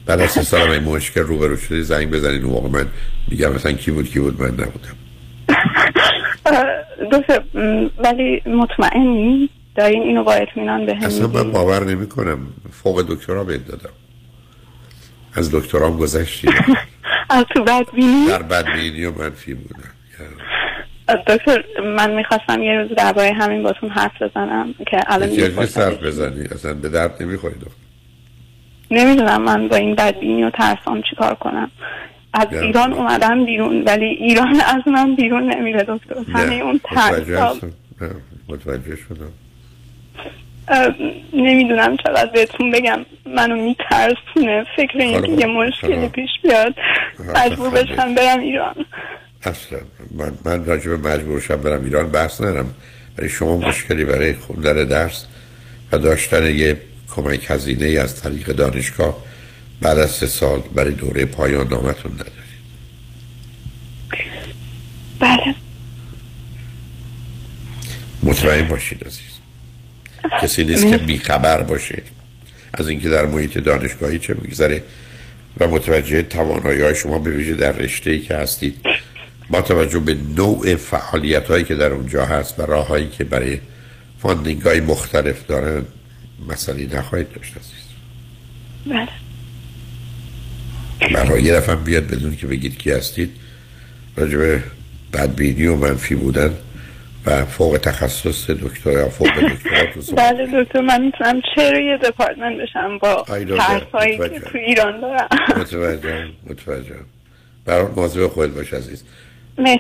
بعد از سه سالم این مشکل روبرو شدی زنگ بزنید. اون موقع من میگم مثلا کی بود کی بود؟ من نبودم. دکتر ولی مطمئنی دارین اینو با اطمینان به اصلا من باور نمی کنم فوق دکترا بهت دادم. از دکترام گذشتی. [LAUGHS] از تو بدبینی؟ در بدبینی و منفی بودم. دکتر من می‌خواستم یه روز درباره همین باتون حرف بزنم که الان صرف بزنی. اصلا به درد نمی‌خوری نمی‌دونم من با این بدبینی و ترسام چیکار کنم. از نه. ایران اومدم بیرون ولی ایران [LAUGHS] از من بیرون نمیره دکتر. همه اون متوجه شدم. نمی‌دونم چقدر بهتون بگم. منو میترسونه. فکر این که یه مشکلی پیش بیاد. مجبور بشم برم ایران. اصلا. من, من راجع به مجبور شم برم ایران بحث ندارم. ولی شما مشکلی برای خوندن درس و داشتن یه کمک هزینه از طریق دانشگاه بعد از سه سال برای دوره پایان نامتون ندارید. بله. مطمئن باشید عزیز. کسی نیست که بیخبر باشه. از اینکه در محیط دانشگاهی چه میگذره و متوجه توانایی های شما به ویژه در رشته ای که هستید. با توجه به نوع فعالیت هایی که در اونجا هست و راه هایی که برای funding های مختلف دارن مسئله نخواهید داشت عزیز. بله. برای یه دفعه بیاد بدون که بگید کی هستید. راجع به بدبینی و منفی بودن و فوق تخصص دکتر یا فوق [LAUGHS] صحبت. بله دکتر من می‌تونم چه یه دپارتمنت بشم با. ترسایی که. تو ایران دارم. متوجه متوجه برای مواظب خودت باش عزیز.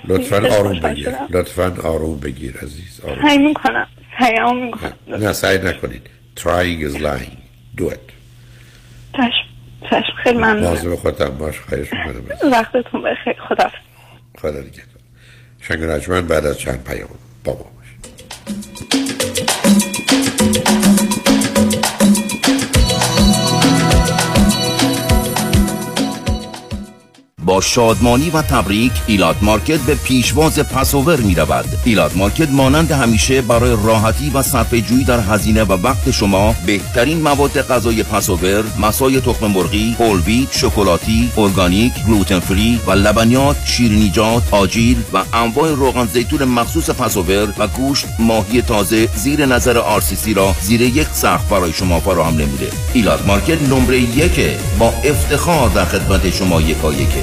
لطفا آروم بگیر. لطفا آروم بگیر عزیز آروم سعی می‌کنم. سعیم می‌کنم. نه سعی نکنید. Trying is lying. Do it. چشم خیلی ممنونم مواظب خودت باش خواهش می‌کنم. وقتتون بخیر. خدا خدا دیگه شنگ رجمن بعد از چند پیام. با شادمانی و تبریک Elat Market به پیشواز Passover می رود Elat Market مانند همیشه برای راحتی و صرفه جویی در هزینه و وقت شما بهترین مواد غذایی Passover مصای تخم مرغی whole wheat شکلاتی ارگانیک gluten free و لبنیات شیرینیجات آجیل و انواع روغن زیتون مخصوص Passover و گوشت ماهی تازه زیر نظر RCC را زیر یک سقف برای شما فراهم نموده. ایلات مارکت نمره یک با افتخار در خدمت شما یکا یکه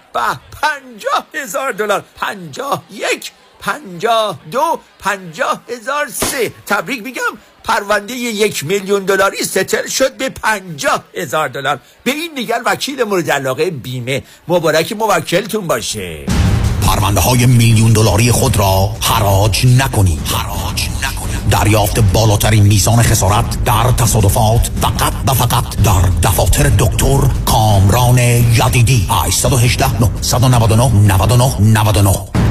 به پنجاه هزار دلار. پنجاه یک پنجاه دو پنجاه هزار سه. تبریک میگم پرونده یک میلیون دلاری ستل شد به پنجاه هزار دلار. به این دیگر وکیل مورد علاقه بیمه. مبارک موکلتون باشه. پرونده های میلیون دلاری خود را حراج نکنید. حراج نکنید. دریافت بالاترین میزان خسارت در تصادفات فقط و فقط در دفاتر دکتر کامران یدیدی. 818 999 99 99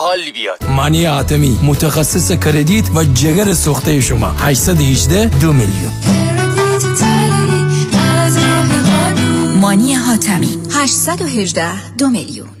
حال بیاد. مانی حاتمی متخصص کردیت و جگر سوخته شما. 818 دو میلیون. مانی حاتمی 818 دو میلیون.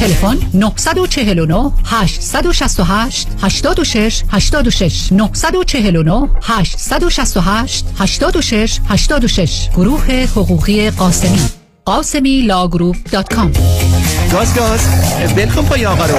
تلفن 949 868 86 86 949 868 86 86 گروه حقوقی قاسمی. قاسمی Law Group dot com. گاز گاز. بلکن پای آقا رو.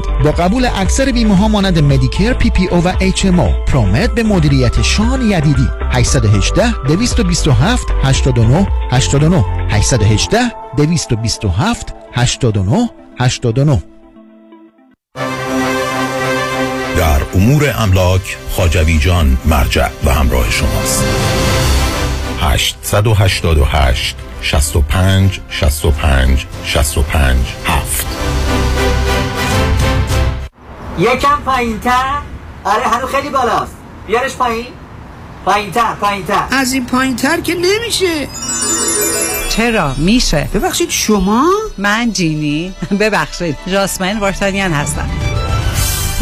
با قبول اکثر بیمه ها مانند Medicare PPO و HMO Promet به مدیریت شان یدیدی. 818 227 89 89 818 227 89 89 در امور املاک خاجوی جان مرجع و همراه شماست. 888 65 65 65 7 یکم پایین تر آره هنو خیلی بالاست. بیارش پایین. پایین تر پایین تر از این پایین تر که نمیشه. چرا؟ میشه. ببخشید شما؟ من جینی. ببخشید. جاسمین وارتانیان هستم.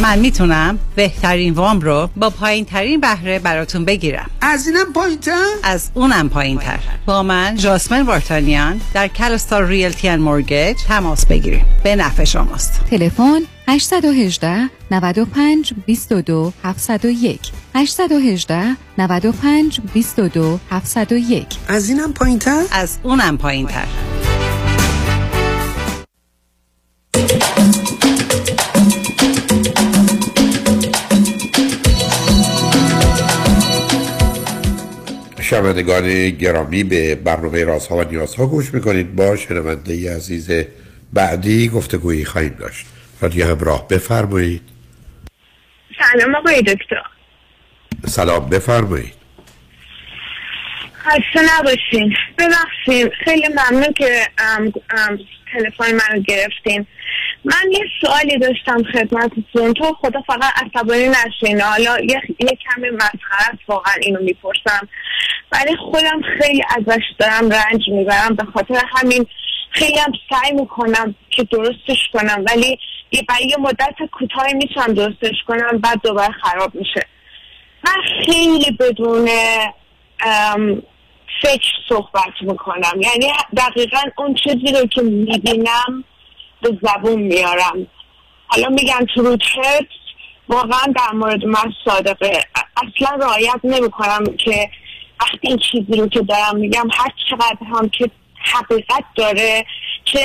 من می‌تونم بهترین وام رو با پایین ترین بهره براتون بگیرم. از اینم پایین تر؟ از اونم پایین تر با من جاسمن وارتانیان در کلستار ریلتی ان مورگیج تماس بگیریم به نفع شماست. تلفن 818 95 22 701 818 95 22 701 از اینم پایین تر؟ از اونم پایین تر شنوندگان گرامی به برنامه رازها و نیازها گوش می‌کنید. با شنونده ای عزیز بعدی گفتگویی خواهیم داشت. رادیو همراه بفرمایید. سلام آقای دکتر. سلام بفرمایید. خسته نباشین. ببخشید خیلی ممنون که تلفن منو گرفتین. من یه سوالی داشتم خدمتتون تو خدا فقط عصبانی نشین. حالا یه, یه کمی مسخره است واقعا اینو می‌پرسم. ولی خودم خیلی ازش دارم رنج می‌برم. به خاطر همین خیلی هم سعی می‌کنم که درستش کنم. ولی یه برای یه مدت کوتاهی می‌تونم درستش کنم بعد دوباره خراب میشه. من خیلی بدون فکر صحبت می‌کنم. یعنی دقیقا اون چیزی رو که می‌بینم به زبون میارم. حالا میگن تروت واقعا در مورد من صادقه. اصلا رعایت نمی‌کنم که وقتی این چیزی رو که دارم میگم هر چقدر هم که حقیقت داره چه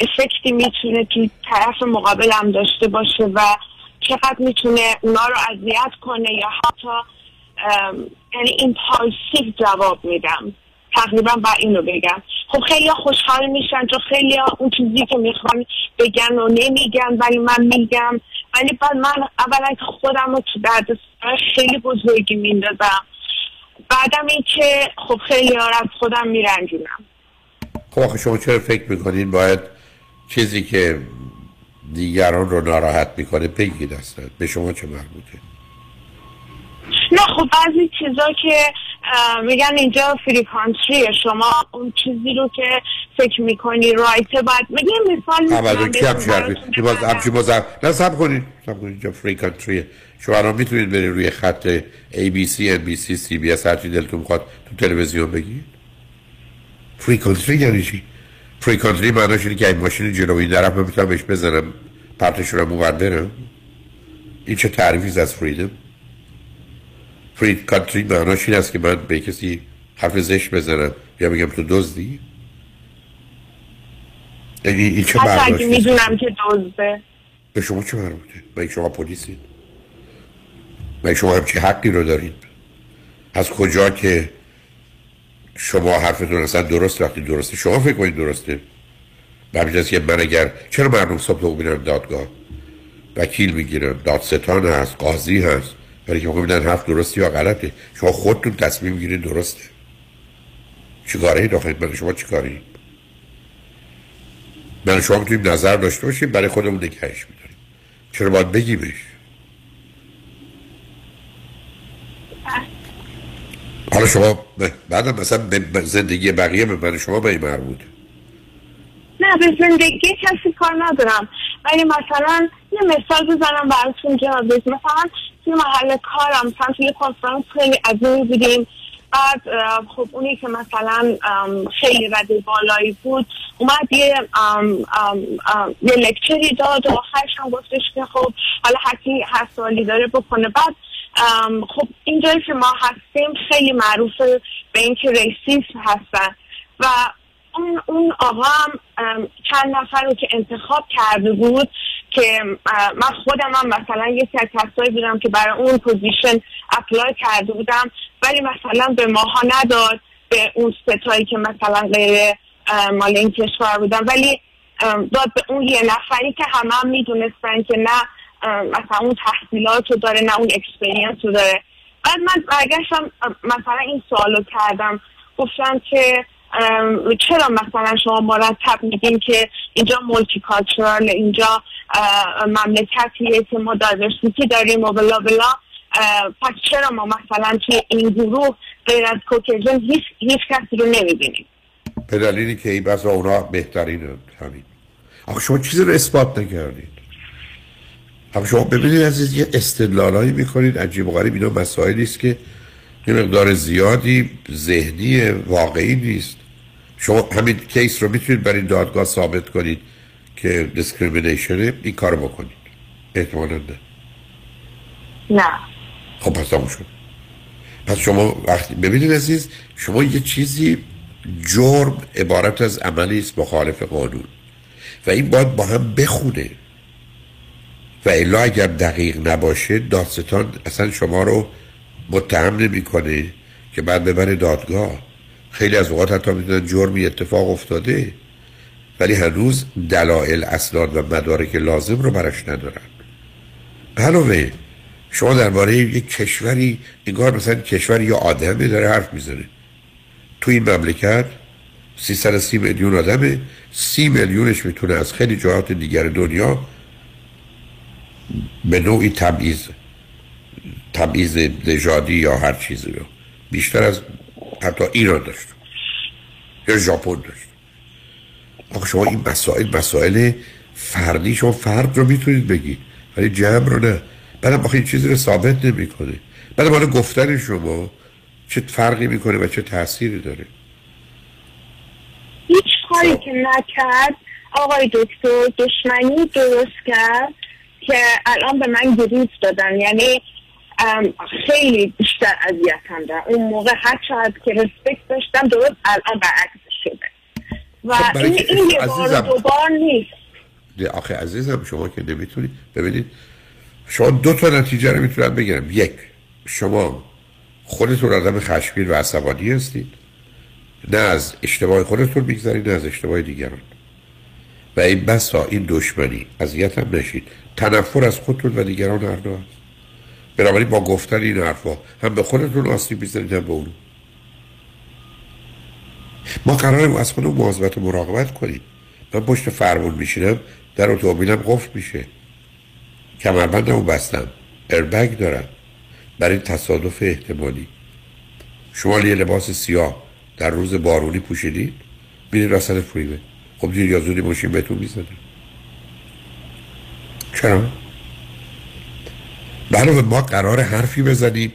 افکتی می‌تونه تو طرف مقابلم داشته باشه و چقدر می‌تونه اونا رو اذیت کنه یا حتی یعنی ایمپالسیو جواب میدم. تقریبا با اینو بگم. خب خیلی خوشحال میشن چون خیلی اون چیزی که می‌خوان بگن و نمیگن ولی من میگم. ولی بعد من اولا که خودم رو تو درد خیلی بزرگی میندازم. بعدم این که خب خیلی از خودم میرنجونم. خب آخه شما چرا فکر می‌کنین باید چیزی که دیگران رو ناراحت می‌کنه بگید اصلا؟ به شما چه مربوطه؟ نه خب بعضی چیزا که میگن اینجا فری کانتریه شما اون چیزی رو که فکر می‌کنی رایته باید میگه مثال اول می‌زنم کی هم بهتون حرفی براتون کی باز. همچی باز نه سب کنید. سب کنید اینجا فری کانتریه شما الان می‌تونید برید روی خط ABC NBC CBS هر چی دلتون می‌خواد تو تلویزیون بگید. فری کانتری یعنی چی؟ فری کانتری معناش اینه که این ماشین جلوی طرف من می‌تونم بهش بزنم. پرتش رو برم این چه تعریفی از فریدم فری کانتری معناش این است که من به کسی حرف زشت بزنم. یا بگم تو دزدی؟ یعنی این چه است؟ می‌دونم که دزده. به شما چه مربوطه؟ مگه شما پلیسید؟ مگه شما همچی حقی رو دارید؟ از کجا که شما حرفتون اصلا درست وقتی درسته. شما فکر کنید درسته. به همین جهت که من اگر چرا مردم صبح رو میرن دادگاه؟ وکیل می‌گیرن. دادستان هست قاضی هست. برای که ببینن حرف درستی یا غلطه. شما خودتون تصمیم می‌گیرید درسته. چیکاره آخه؟ من شما چیکاری من شما می‌تونیم نظر داشته باشیم برای خودمون نگهش میداریم. چرا باید بگیمش؟ حالا شما ب- بعدم مثلا به زندگی بقیه به من شما به این مربوط نه به زندگی کسی کار ندارم. ولی مثلا یه مثال بزنم براتون جناب. مثلا توی محل کارم. مثلا توی کنفرانس خیلی عظیمی بودیم. بعد خب اونی که مثلا خیلی رده بالایی بود اومد یه ام، ام، یه lecture ی داد و آخرش هم گفتش که خب حالا کی هر سوالی داره بکنه. بعد خب اینجایی که ما هستیم خیلی معروفه به اینکه racism هستن. و اون اون آقا هم چند نفر رو که انتخاب کرده بود که من خودم هم مثلا یکی از کسایی بودم که برای اون position apply کرده بودم ولی مثلا به ماها نداد به اون سه تایی که مثلا غیر مال این کشور بودن. ولی داد به اون یه نفری که همه هم می‌دونستن که نه مثلا اون تحصیلات رو داره نه اون experience رو داره. بعد من برگشتم مثلا این سوالو کردم. گفتم که چرا مثلا شما مرتب میگین که اینجا multicultural اینجا مملکتیه که ما دایورسیتی داریم و بلا بلا. پس چرا ما مثلا توی این گروه غیر از کوکیژن هیچ, هیچ کسی رو نمی‌بینیم؟ به دلیلی که این بس اونا بهترین همین. آخه شما چیزی رو اثبات نکردید. آخه شما ببینید عزیز یه استدلالایی می‌کنید عجیب و غریب اینا مسائلی است که یه مقدار زیادی ذهنی واقعی نیست. شما همین کیس رو می‌تونید برای دادگاه ثابت کنید که discrimination ه این کار بکنید. احتمالا نه. نه. خب پس تموم شد. پس شما وقتی ببینید عزیز شما یه چیزی جرم عبارت از عملی است مخالف قانون. و این باید با هم بخونه. و الا اگر دقیق نباشه داستان اصلا شما رو متهم نمی‌کنه که بعد ببره دادگاه. خیلی از اوقات حتی می‌دونن جرمی اتفاق افتاده ولی هنوز دلایل اسناد و مدارک لازم رو براش ندارن. علاوه شما درباره یک کشوری انگار مثلا کشور یا آدمی داره حرف می‌زنه. تو این مملکت 330 میلیون آدمه سی میلیونش می‌تونه از خیلی جهات دیگر دنیا به نوعی تبعیض تبعیض نژادی یا هر چیزی بیشتر از حتی ایران داشت. یا ژاپن داشت. آخه شما این مسائل مسائل فردی شما فرد رو می‌تونید بگید. ولی جمع رو نه. بعدم آخه این چیزی رو ثابت نمی‌کنه. بعدم حالا گفتن شما چه فرقی می‌کنه و چه تأثیری داره؟ هیچ کاری که نکرد آقای دکتر دشمنی درست کرد که الان به من گریز دادن. یعنی خیلی بیشتر اذیتم دارم اون موقع. هر چقدر که رسپکت داشتم درست الان برعکس شده. و خب، این, این یه بار دو بار نیست. ده آخه عزیزم شما که نمی‌تونید ببینید شما دو تا نتیجه رو می‌تونم بگیرم یک شما خودتون آدم خشمگین و عصبانی هستید. نه از اشتباه خودتون می‌گذارید نه از اشتباه دیگران. و این بسا این دشمنی اذیت هم نشید. تنفر از خودتون و دیگران هر دو هست. بنابراین با گفتن این حرفا هم به خودتون آسیب می‌زنید هم به اونو ما قراریم از خودمون مواظبت و مراقبت کنیم. من پشت فرمون میشینم در اتومبیلم قفل میشه. کمربندمو بستم. اربگ دارم. برای تصادف احتمالی. شما یه لباس سیاه در روز بارونی پوشیدید میرید وسط فریوه خب دیر یا زودی ماشین بهتون می‌زنه. چرا؟ بله ما قرار حرفی بزنیم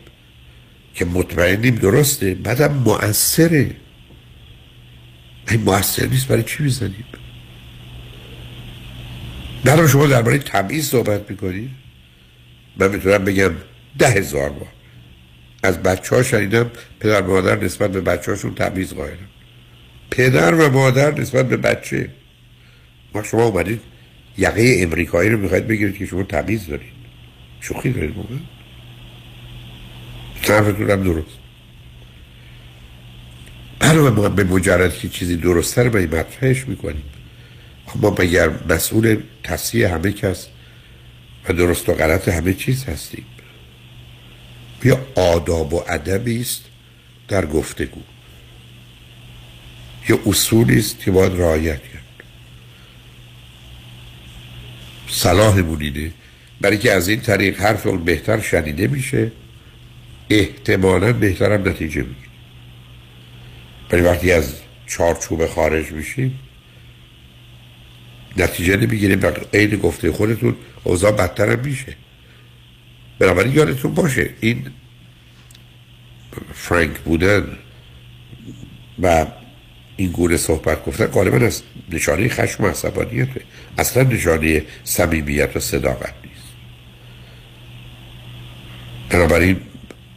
که مطمئنیم درسته بعدم مؤثره. این مؤثر نیست برای چی می‌زنیم؟ در شما درباره تبعیض صحبت می‌کنید من می‌تونم بگم ده هزار بار. از بچه ها شنیدم پدر و مادر نسبت به بچه هاشون تبعیض قائلن. پدر و مادر نسبت به بچه. ما شما اومدید یقه امریکایی رو می‌خواید بگیرید که شما تبعیض دارید. شوخی دارید موقع؟ طرفتون هم درست. علاوه ما به مجرد که چیزی درسته رو به مطرحش می‌کنیم. ما مگر مسئول تصحیح همه کس و درست و غلط همه چیز هستیم. بیا آداب و ادبی است در گفتگو. یه اصولی است که باید رعایت کرد. صلاحمون اینه برای که از این طریق حرف اون بهتر شنیده میشه احتمالا بهترم نتیجه می‌گیره. ولی وقتی از چارچوب خارج میشیم نتیجه نمی‌گیریم و عین گفته خودتون اوضاع بدتر هم میشه. بنابراین یادتون باشه این فرانک بودن و این گونه صحبت گفتن غالبا از نشانه خشم و عصبانیته اصلا نشانه صمیمیت و صداقت نیست. بنابراین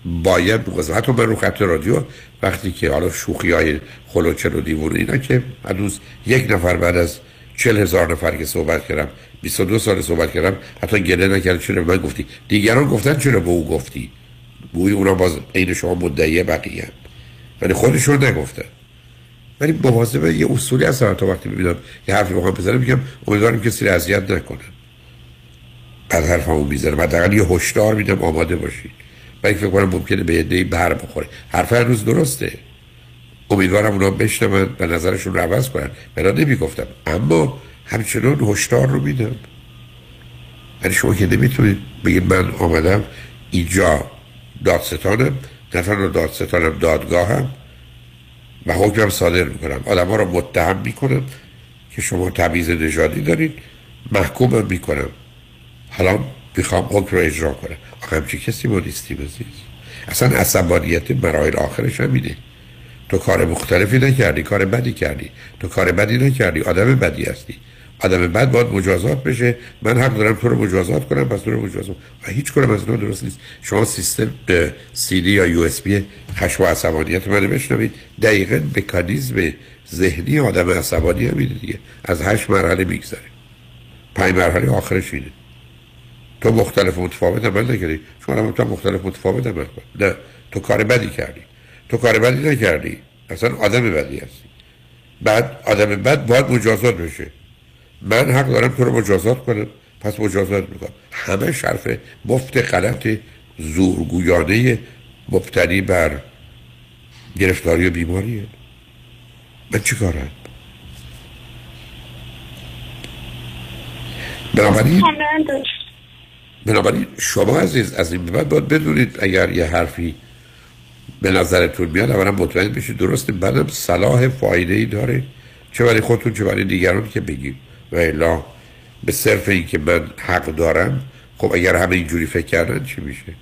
باید من رو خط رادیو وقتی که حالا شوخی های خلوچل و دیوونه اینا که هنوز یک نفر بعد از چل هزار نفر که صحبت کردم 22 سال صحبت کردم حتی گله نکرد چرا به من گفتی؟ دیگران گفتن چرا به او گفتی؟ گویی اونا باز عین شما مدعی بقیه هم. ولی خودشون نگفتن. ولی مواظب یه اصولی هستم تا وقتی ببینم یه حرفی بخوام بزنم میگم امیدوارم کسی رو اذیت نکنن بعد حرفمو می‌زنم حداقل یه هشدار میدم آماده باشید. و فکر کنم ممکنه به یه بر بخوره. حرف هنوز درسته. امیدوارم اونا بشنون و نظرشون رو عوض کنن. بنا نمی‌گفتم. اما همچنان هشدار رو میدم. ولی شما که نمی‌تونید بگید من آمدم اینجا دادستانم نه تنها دادستانم دادگاهم و حکمم صادر می‌کنم. آدم ها رو متهم می‌کنم که شما تبعیض نژادی دارید. محکومم می‌کنم. حالا می‌خوام حکم رو اجرا کنم. آخه همچی کسی ما نیستیم عزیز اصلا عصبانیت مراحل آخرش همینه تو کار مختلفی نکردی کار بدی کردی. تو کار بدی نکردی آدم بدی هستی. آدم بد باید مجازات بشه. من حق دارم تو رو مجازات کنم پس تو رو مجازات و هیچ کنم از اینا درست نیست. شما سیستم سی دی یا یو اس بی خشم و عصبانیت من بشنوید. دقیقا مکانیزم ذهنی آدم عصبانی همینه دیگه. از هشت مرحله میگذره. پنج مرحله آخرش اینه. تو مختلف متفاوت عمل نکردی. شما هم تو مختلف متفاوت عمل نه تو کار بدی کردی. تو کار بدی نکردی. اصلا آدم بدی هستی. بعد آدم بد باید مجازات بشه. من حق دارم تو رو مجازات کنم. پس مجازات می‌کنم. همه شرف مفت غلط زورگویانه مبتنی بر گرفتاری و بیماریه. من چی کارم؟ بنابراین بنابراین شما عزیز از این بعد باید بدونید اگر یه حرفی به نظرتون میاد اولا مطمئن بشید درسته بعدم صلاح فایده ای داره چه برای خودتون چه برای دیگران که بگید. و الا به صرف این که من حق دارم خب اگر همه اینجوری فکر کردن چی میشه؟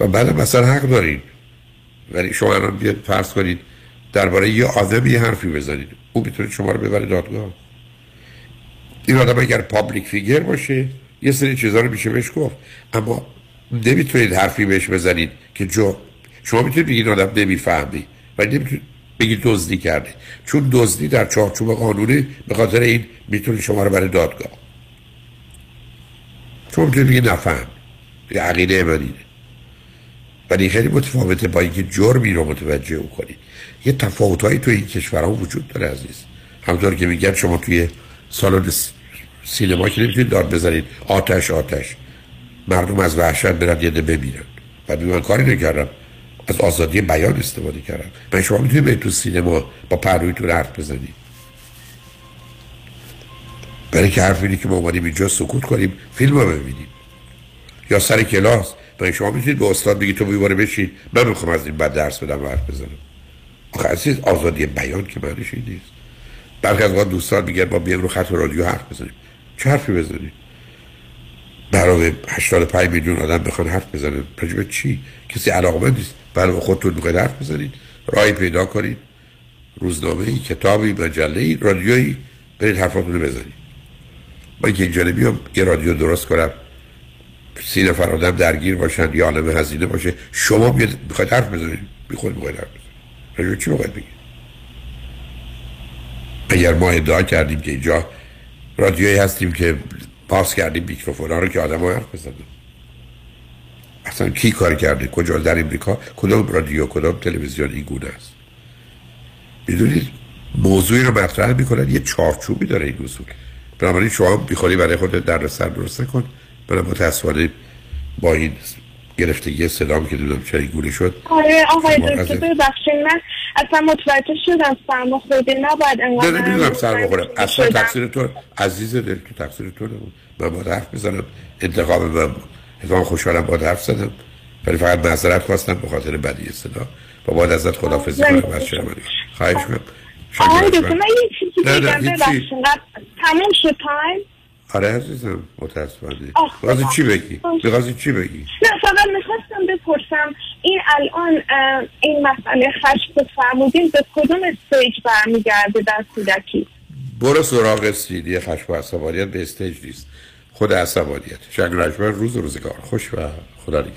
و بعد مثلا حق دارید ولی شما الان بیاد فرض کنید درباره یه آدم حرفی بزنید. او می‌تونه شما رو ببره دادگاه. این آدم اگر پابلیک فیگر باشه یه سری چیزا رو میشه بهش گفت. اما نمی‌تونید حرفی بهش بزنید که جو شما می‌تونید بگید آدم نمی‌فهمی ولی نمی‌تونید بگید دزدی کرده. چون دزدی در چارچوب قانونی به خاطر این می‌تونه شما رو برای دادگاه. شما می‌تونید بگید نفهم. یه عقیده من ولی خیلی متفاوته با اینکه جرمی رو متوجه او کنید یه تفاوت هایی توی این کشورها وجود داره عزیز. همطور که میگن شما توی سالن سینما که نمی‌تونید داد بزنید. آتش آتش. مردم از وحشت برن یه ببینن. و من کاری نکردم. از آزادی بیان استفاده کردم. من شما می‌تونید به تو سینما با پرویتون حرف بزنید. برای که حرف که ما اومدیم اینجا سکوت کنیم فیلم رو ببینیم. یا سر کلاس. من شما می‌تونید به استاد بگید تو بیواره بشید من می‌خوام از این بعد درس بدم و حرف بزنم. آخه عزیز آزادی بیان که معنیش این نیست. برخی از دوستان میگن با بیان رو خط رادیو حرف بزنیم. چه حرفی بزنید برای 85 میلیون آدم بخوان حرف بزنن به چی؟ کسی علاقه نیست. برای خودتون می‌خواید حرف بزنید. راهی پیدا کنید. روزنامه ای کتابی مجله ای رادیویی. برید حرفاتون رو بزنید. با اینکه اینجا بیام یه رادیو درست کنم. سی نفر آدم درگیر باشن یا عالم هزینه باشه. شما بیاد می‌خواید حرف بزنید. بی خود می‌خواید حرف بزنید. چی می‌خواید بگید؟ اگر ما ادعا کردیم که اینجا رادیویی هستیم که پاس کردیم میکروفون ها رو که آدم حرف بزنن. اصلا کی کار کرده؟ کجا؟ در امریکا؟ کدام رادیو؟ کدام تلویزیون؟ این گونه است. می‌دونید؟ موضوعی رو مطرح می‌کنن یه چارچوبی داره این اصول. بنابراین شما بیخوری برای خودت در سر درست کن برای متاسفانه با این گرفتگی صدام که دیدم چه گونه شد. آره آقای دکتر ببخشید من اصلا متوجه شدم سرما خورده نباید انقدر نه نمی‌دونم سرما خورم اصلا تقصیر تو عزیز دل تو تقصیر تو نبود. من باید حرف بزنم انتقام من اتفاقا خوشحالم با حرف زدم. ولی فقط معذرت خواستم به خاطر بدی صدا. با باید ازت خدافظی کنم از شما خواهش کنم آقای دکتر من یه چیزی بگم ببخشید تموم شد time آره عزیزم متاسفانه. می‌خواستی چی بگی؟ می‌خواستی چی بگی؟ نه فقط می‌خواستم بپرسم این الان این مسئله خشم فرمودین به کدوم stage برمیگرده در کودکی؟ برو سراغ سیدی خشم و عصبانیت به stage نیست. خود عصبانیت. شکل رجمن روز روزگار. خوش و خدا دیگه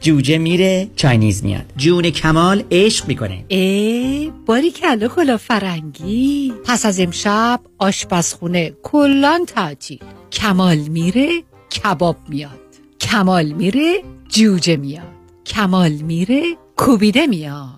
جوجه میره چاینیز میاد. جون کمال عشق می‌کنه. ای باری کلا کلافرنگی پس از امشب آشپزخونه کلان تعطیل. کمال میره کباب میاد. کمال میره جوجه میاد. کمال میره کوبیده میاد.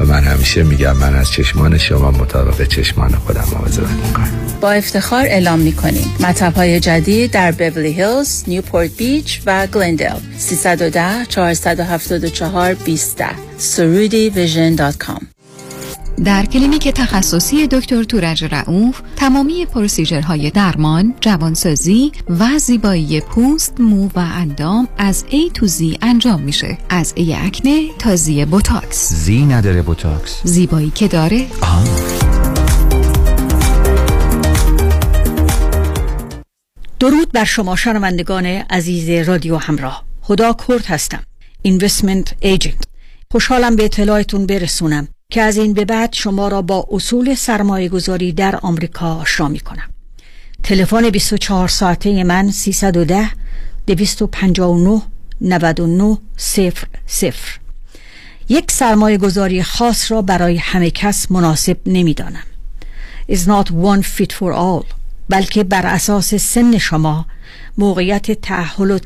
و من همیشه میگم من از چشمان شما مطابق چشمان خودم مواظبت می‌کنم. با افتخار اعلام می‌کنیم. مطب های جدید در بورلی هیلز، نیوپورت بیچ و گلندل 310 474 20 soroudivision.com در کلینیک تخصصی دکتر تورج رعوف تمامی procedure های درمان، جوانسازی و زیبایی پوست، مو و اندام از A to Z انجام میشه. از A acne تا Z بوتاکس. زی نداره بوتاکس. زیبایی که داره؟ آه. درود بر شما شنوندگان عزیز رادیو همراه. خدا کرد هستم. اینوستمنت ایجنت. خوشحالم به اطلاعتون برسونم که از این به بعد شما را با اصول سرمایه گذاری در آمریکا آشنا می کنم. تلفن 24 ساعته من 310 259 99 صفر صفر یک سرمایه گذاری خاص را برای همه کس مناسب نمی دانم. is not one fit for all بلکه بر اساس سن شما موقعیت تأهل و